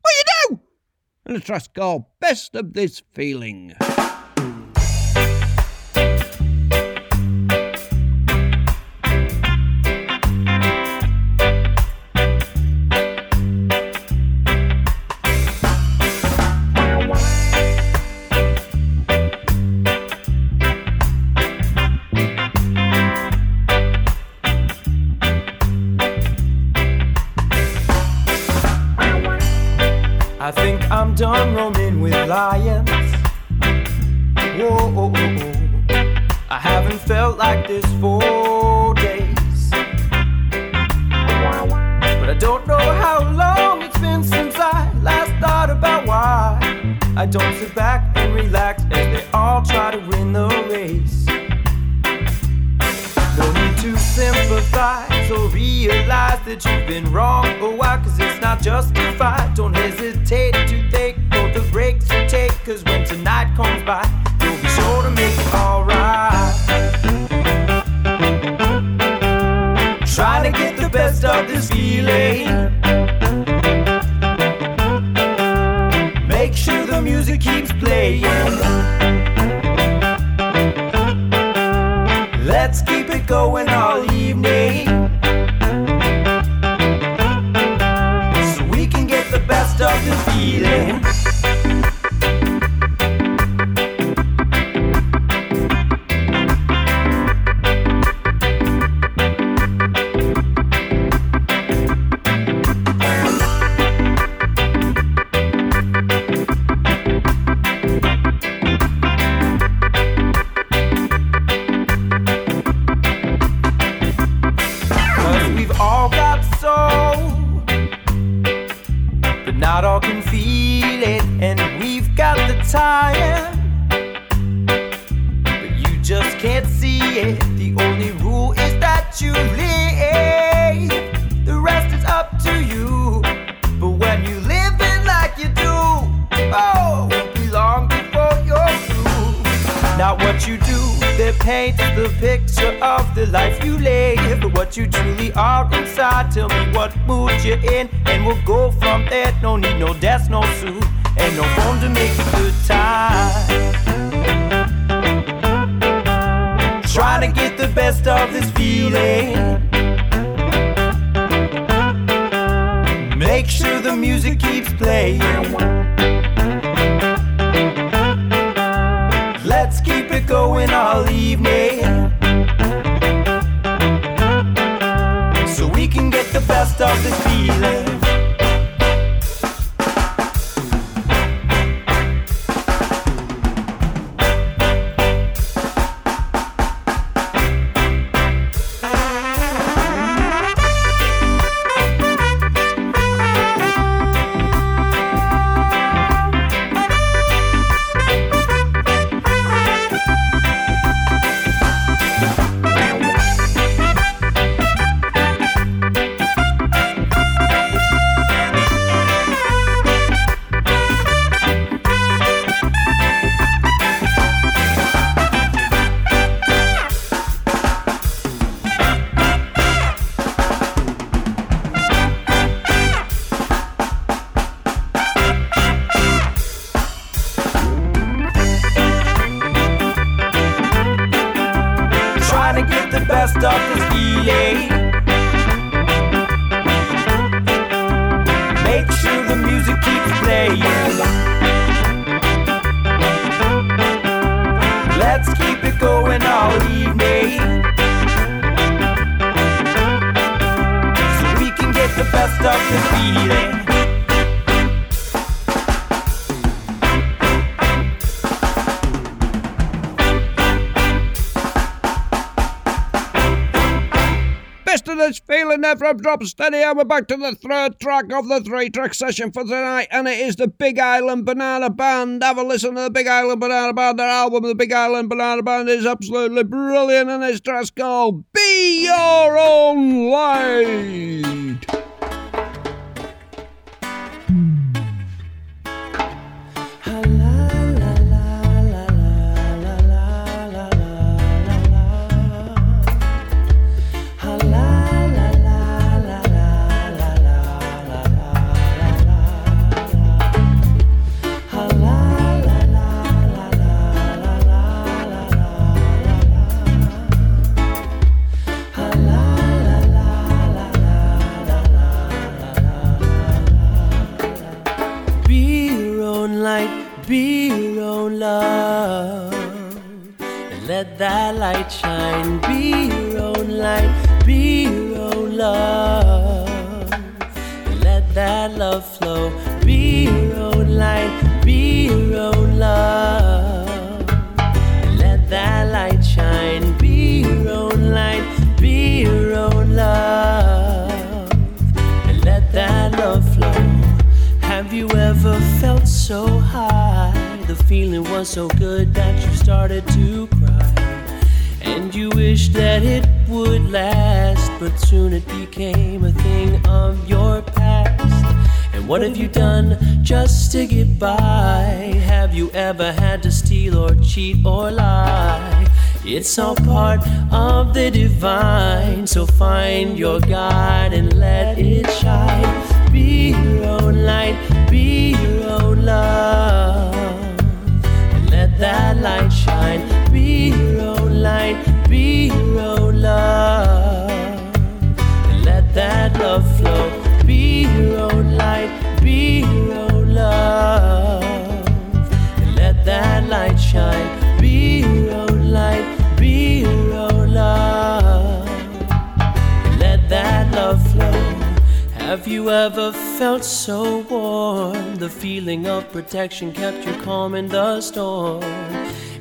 Speaker 2: What You Do? And the track's called Best of This Feeling. drop steady and we're back to the third track of the three track session for tonight and it is the Big Island Banana Band. Have a listen to the Big Island Banana Band. Their album, The Big Island Banana Band, is absolutely brilliant and it's just called Be Your Own
Speaker 20: Life. Was so good that you started to cry. And you wished that it would last, but soon it became a thing of your past. And what have you done just to get by? Have you ever had to steal or cheat or lie? It's all part of the divine, so find your guide and let it shine. Be your own light, be your own love. That light shine. Be your own light, be your own love. Let that love flow. Be your own light, be your own love. Let that light shine. Have you ever felt so warm? The feeling of protection kept you calm in the storm.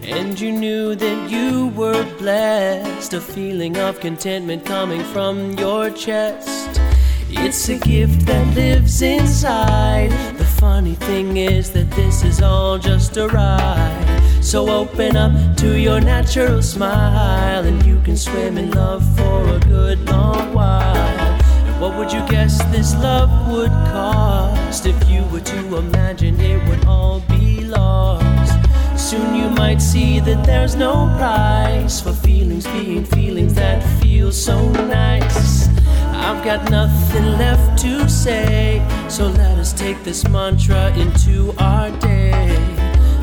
Speaker 20: And you knew that you were blessed. A feeling of contentment coming from your chest. It's a gift that lives inside. The funny thing is that this is all just a ride. So open up to your natural smile, and you can swim in love for a good long while. What would you guess this love would cost if you were to imagine it would all be lost? Soon you might see that there's no price for feelings being feelings that feel so nice. I've got nothing left to say, so let us take this mantra into our day.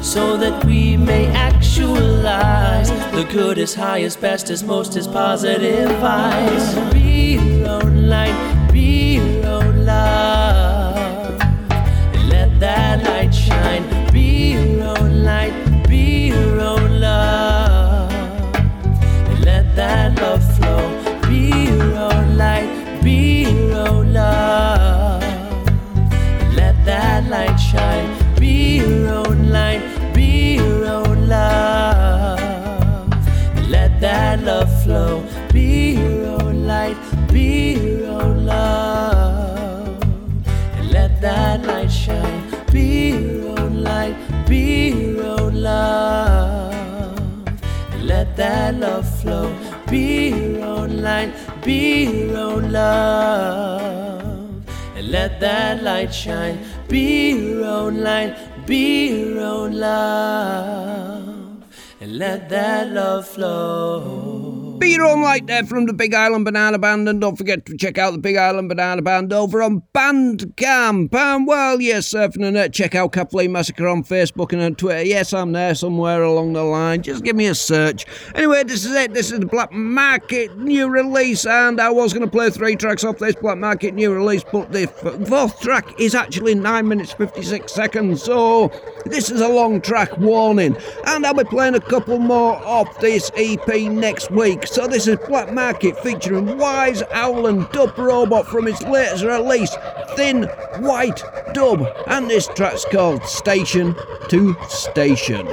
Speaker 20: So that we may actualize the good is highest, best is most is positive own light, be your own love. And let that light shine. Be your own light, be your own love. And let that love flow. Be your own light, be your own love. And let that light shine. Shine. Be your own light, be your own love. And let that love flow. Be your own light, be your own love. And let that light shine. Be your own light, be your own love. And let that love flow.
Speaker 2: Be your own light there from the Big Island Banana Band, and don't forget to check out the Big Island Banana Band over on Bandcamp. And while you're surfing the net, check out Kathleen Massacre on Facebook and on Twitter. Yes, I'm there somewhere along the line. Just give me a search. Anyway, this is it. This is the Black Market new release, and I was going to play three tracks off this Black Market new release, but the fourth track is actually 9 minutes 56 seconds, so this is a long track warning. And I'll be playing a couple more off this EP next week. So this is Black Market featuring Wise Owl and Dub Robot from its latest release, Thin White Dub. And this track's called Station to Station.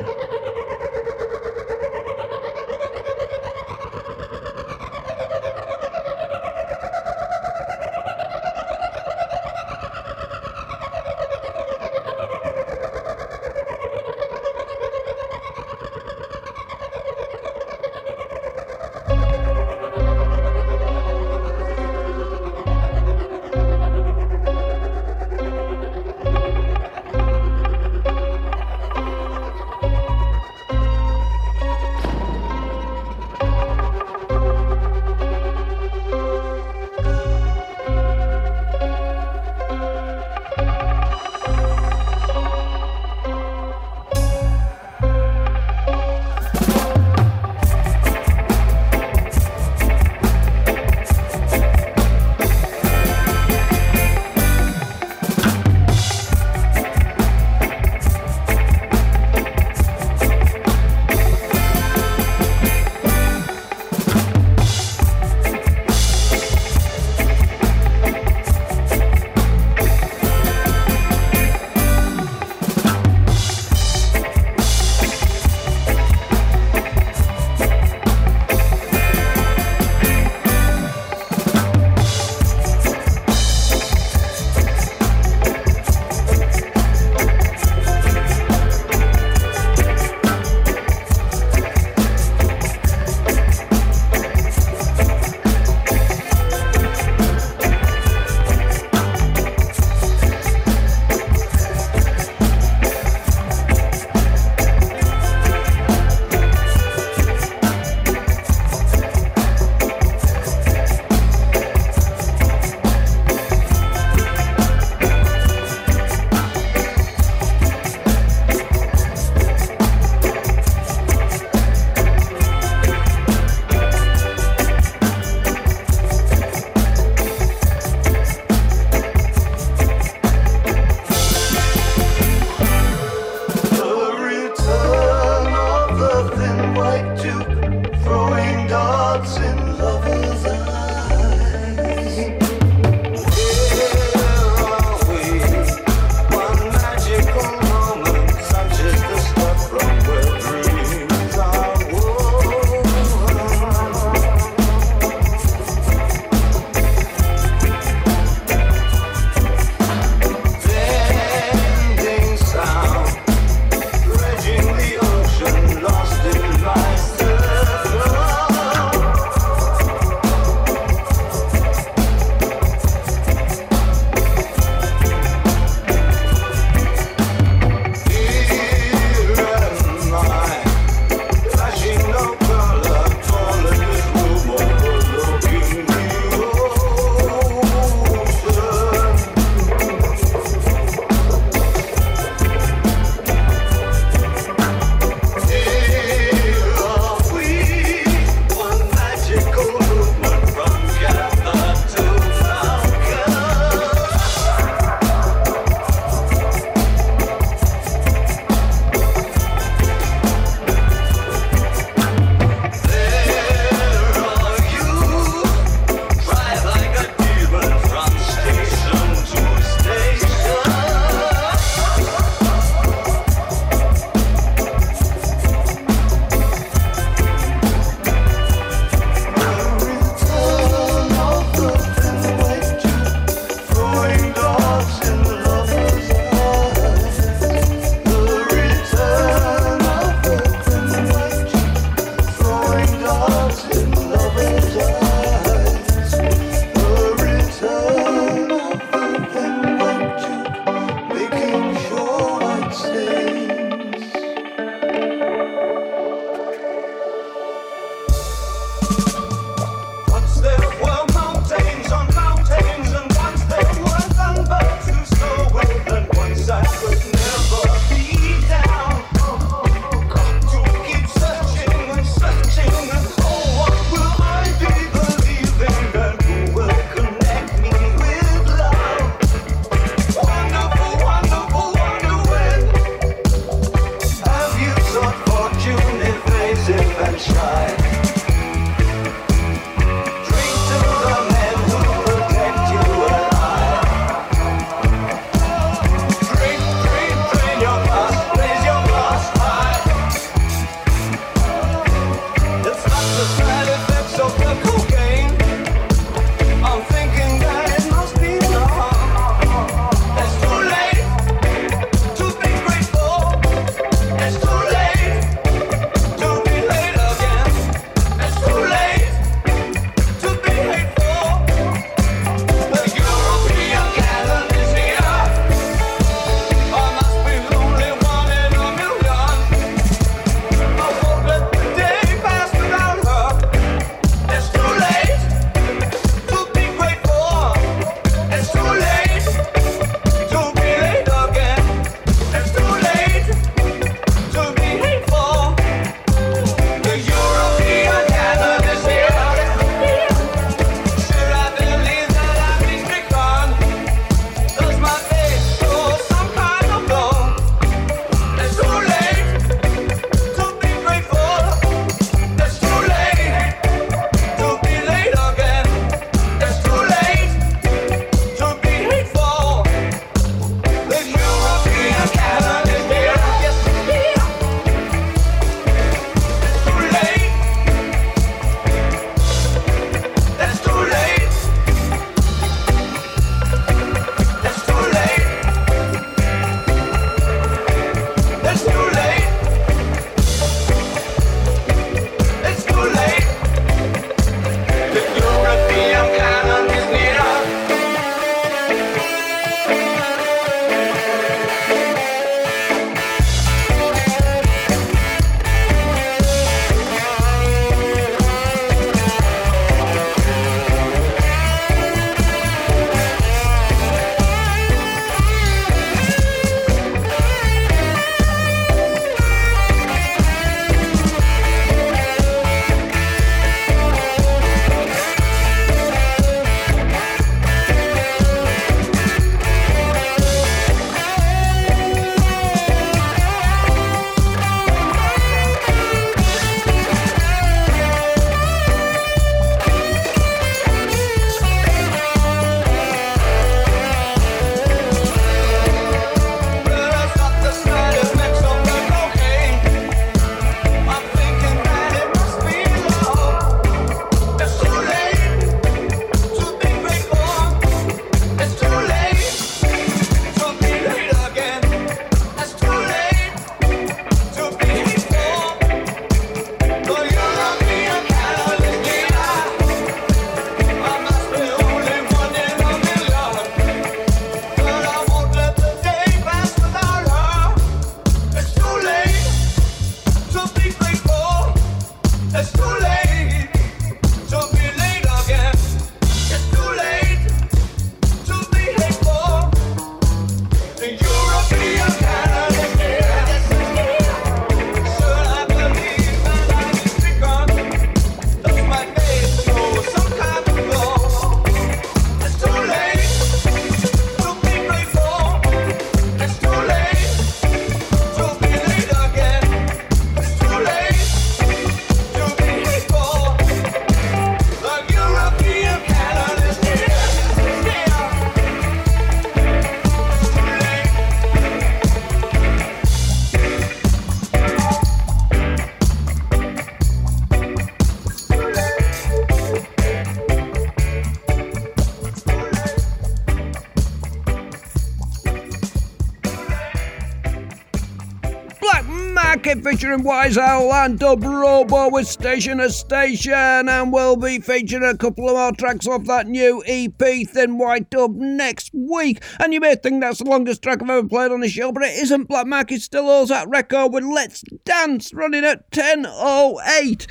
Speaker 2: Featuring Wise Owl and Dub Robo with Station to Station. And we'll be featuring a couple of more tracks off that new EP, Thin White Dub, next week. And you may think that's the longest track I've ever played on the show, but it isn't. Black Market still holds that record with Let's Dance running at 10.08.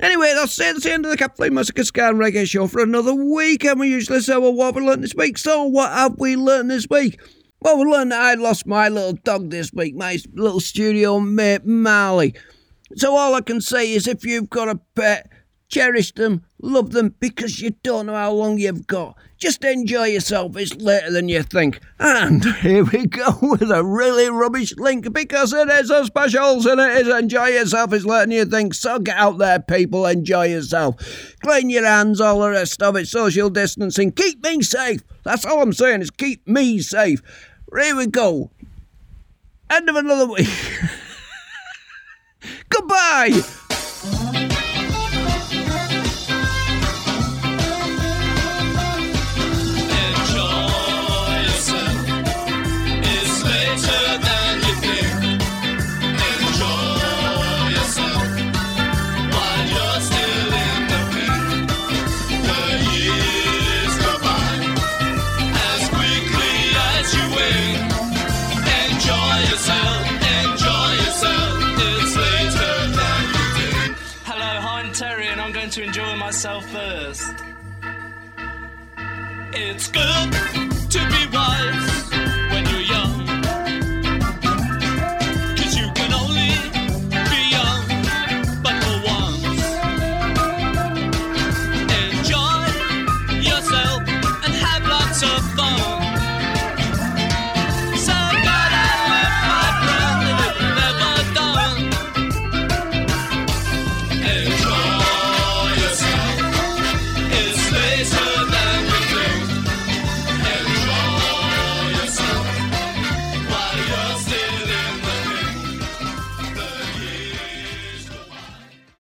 Speaker 2: Anyway, that's it. That's the end of the Kathleen Massacre Scan Reggae show for another week. And we usually say, well, what have we learned this week? So, what have we learned this week? Well, we that I lost my little dog this week, my little studio mate, Marley. So, all I can say is if you've got a pet, cherish them, love them, because you don't know how long you've got. Just enjoy yourself, it's later than you think. And here we go with a really rubbish link because it is a specials and it is enjoy yourself, it's later than you think. So get out there, people, enjoy yourself. Clean your hands, all the rest of it, social distancing. Keep me safe. That's all I'm saying is keep me safe. Here we go. End of another week. Goodbye.
Speaker 22: It's good.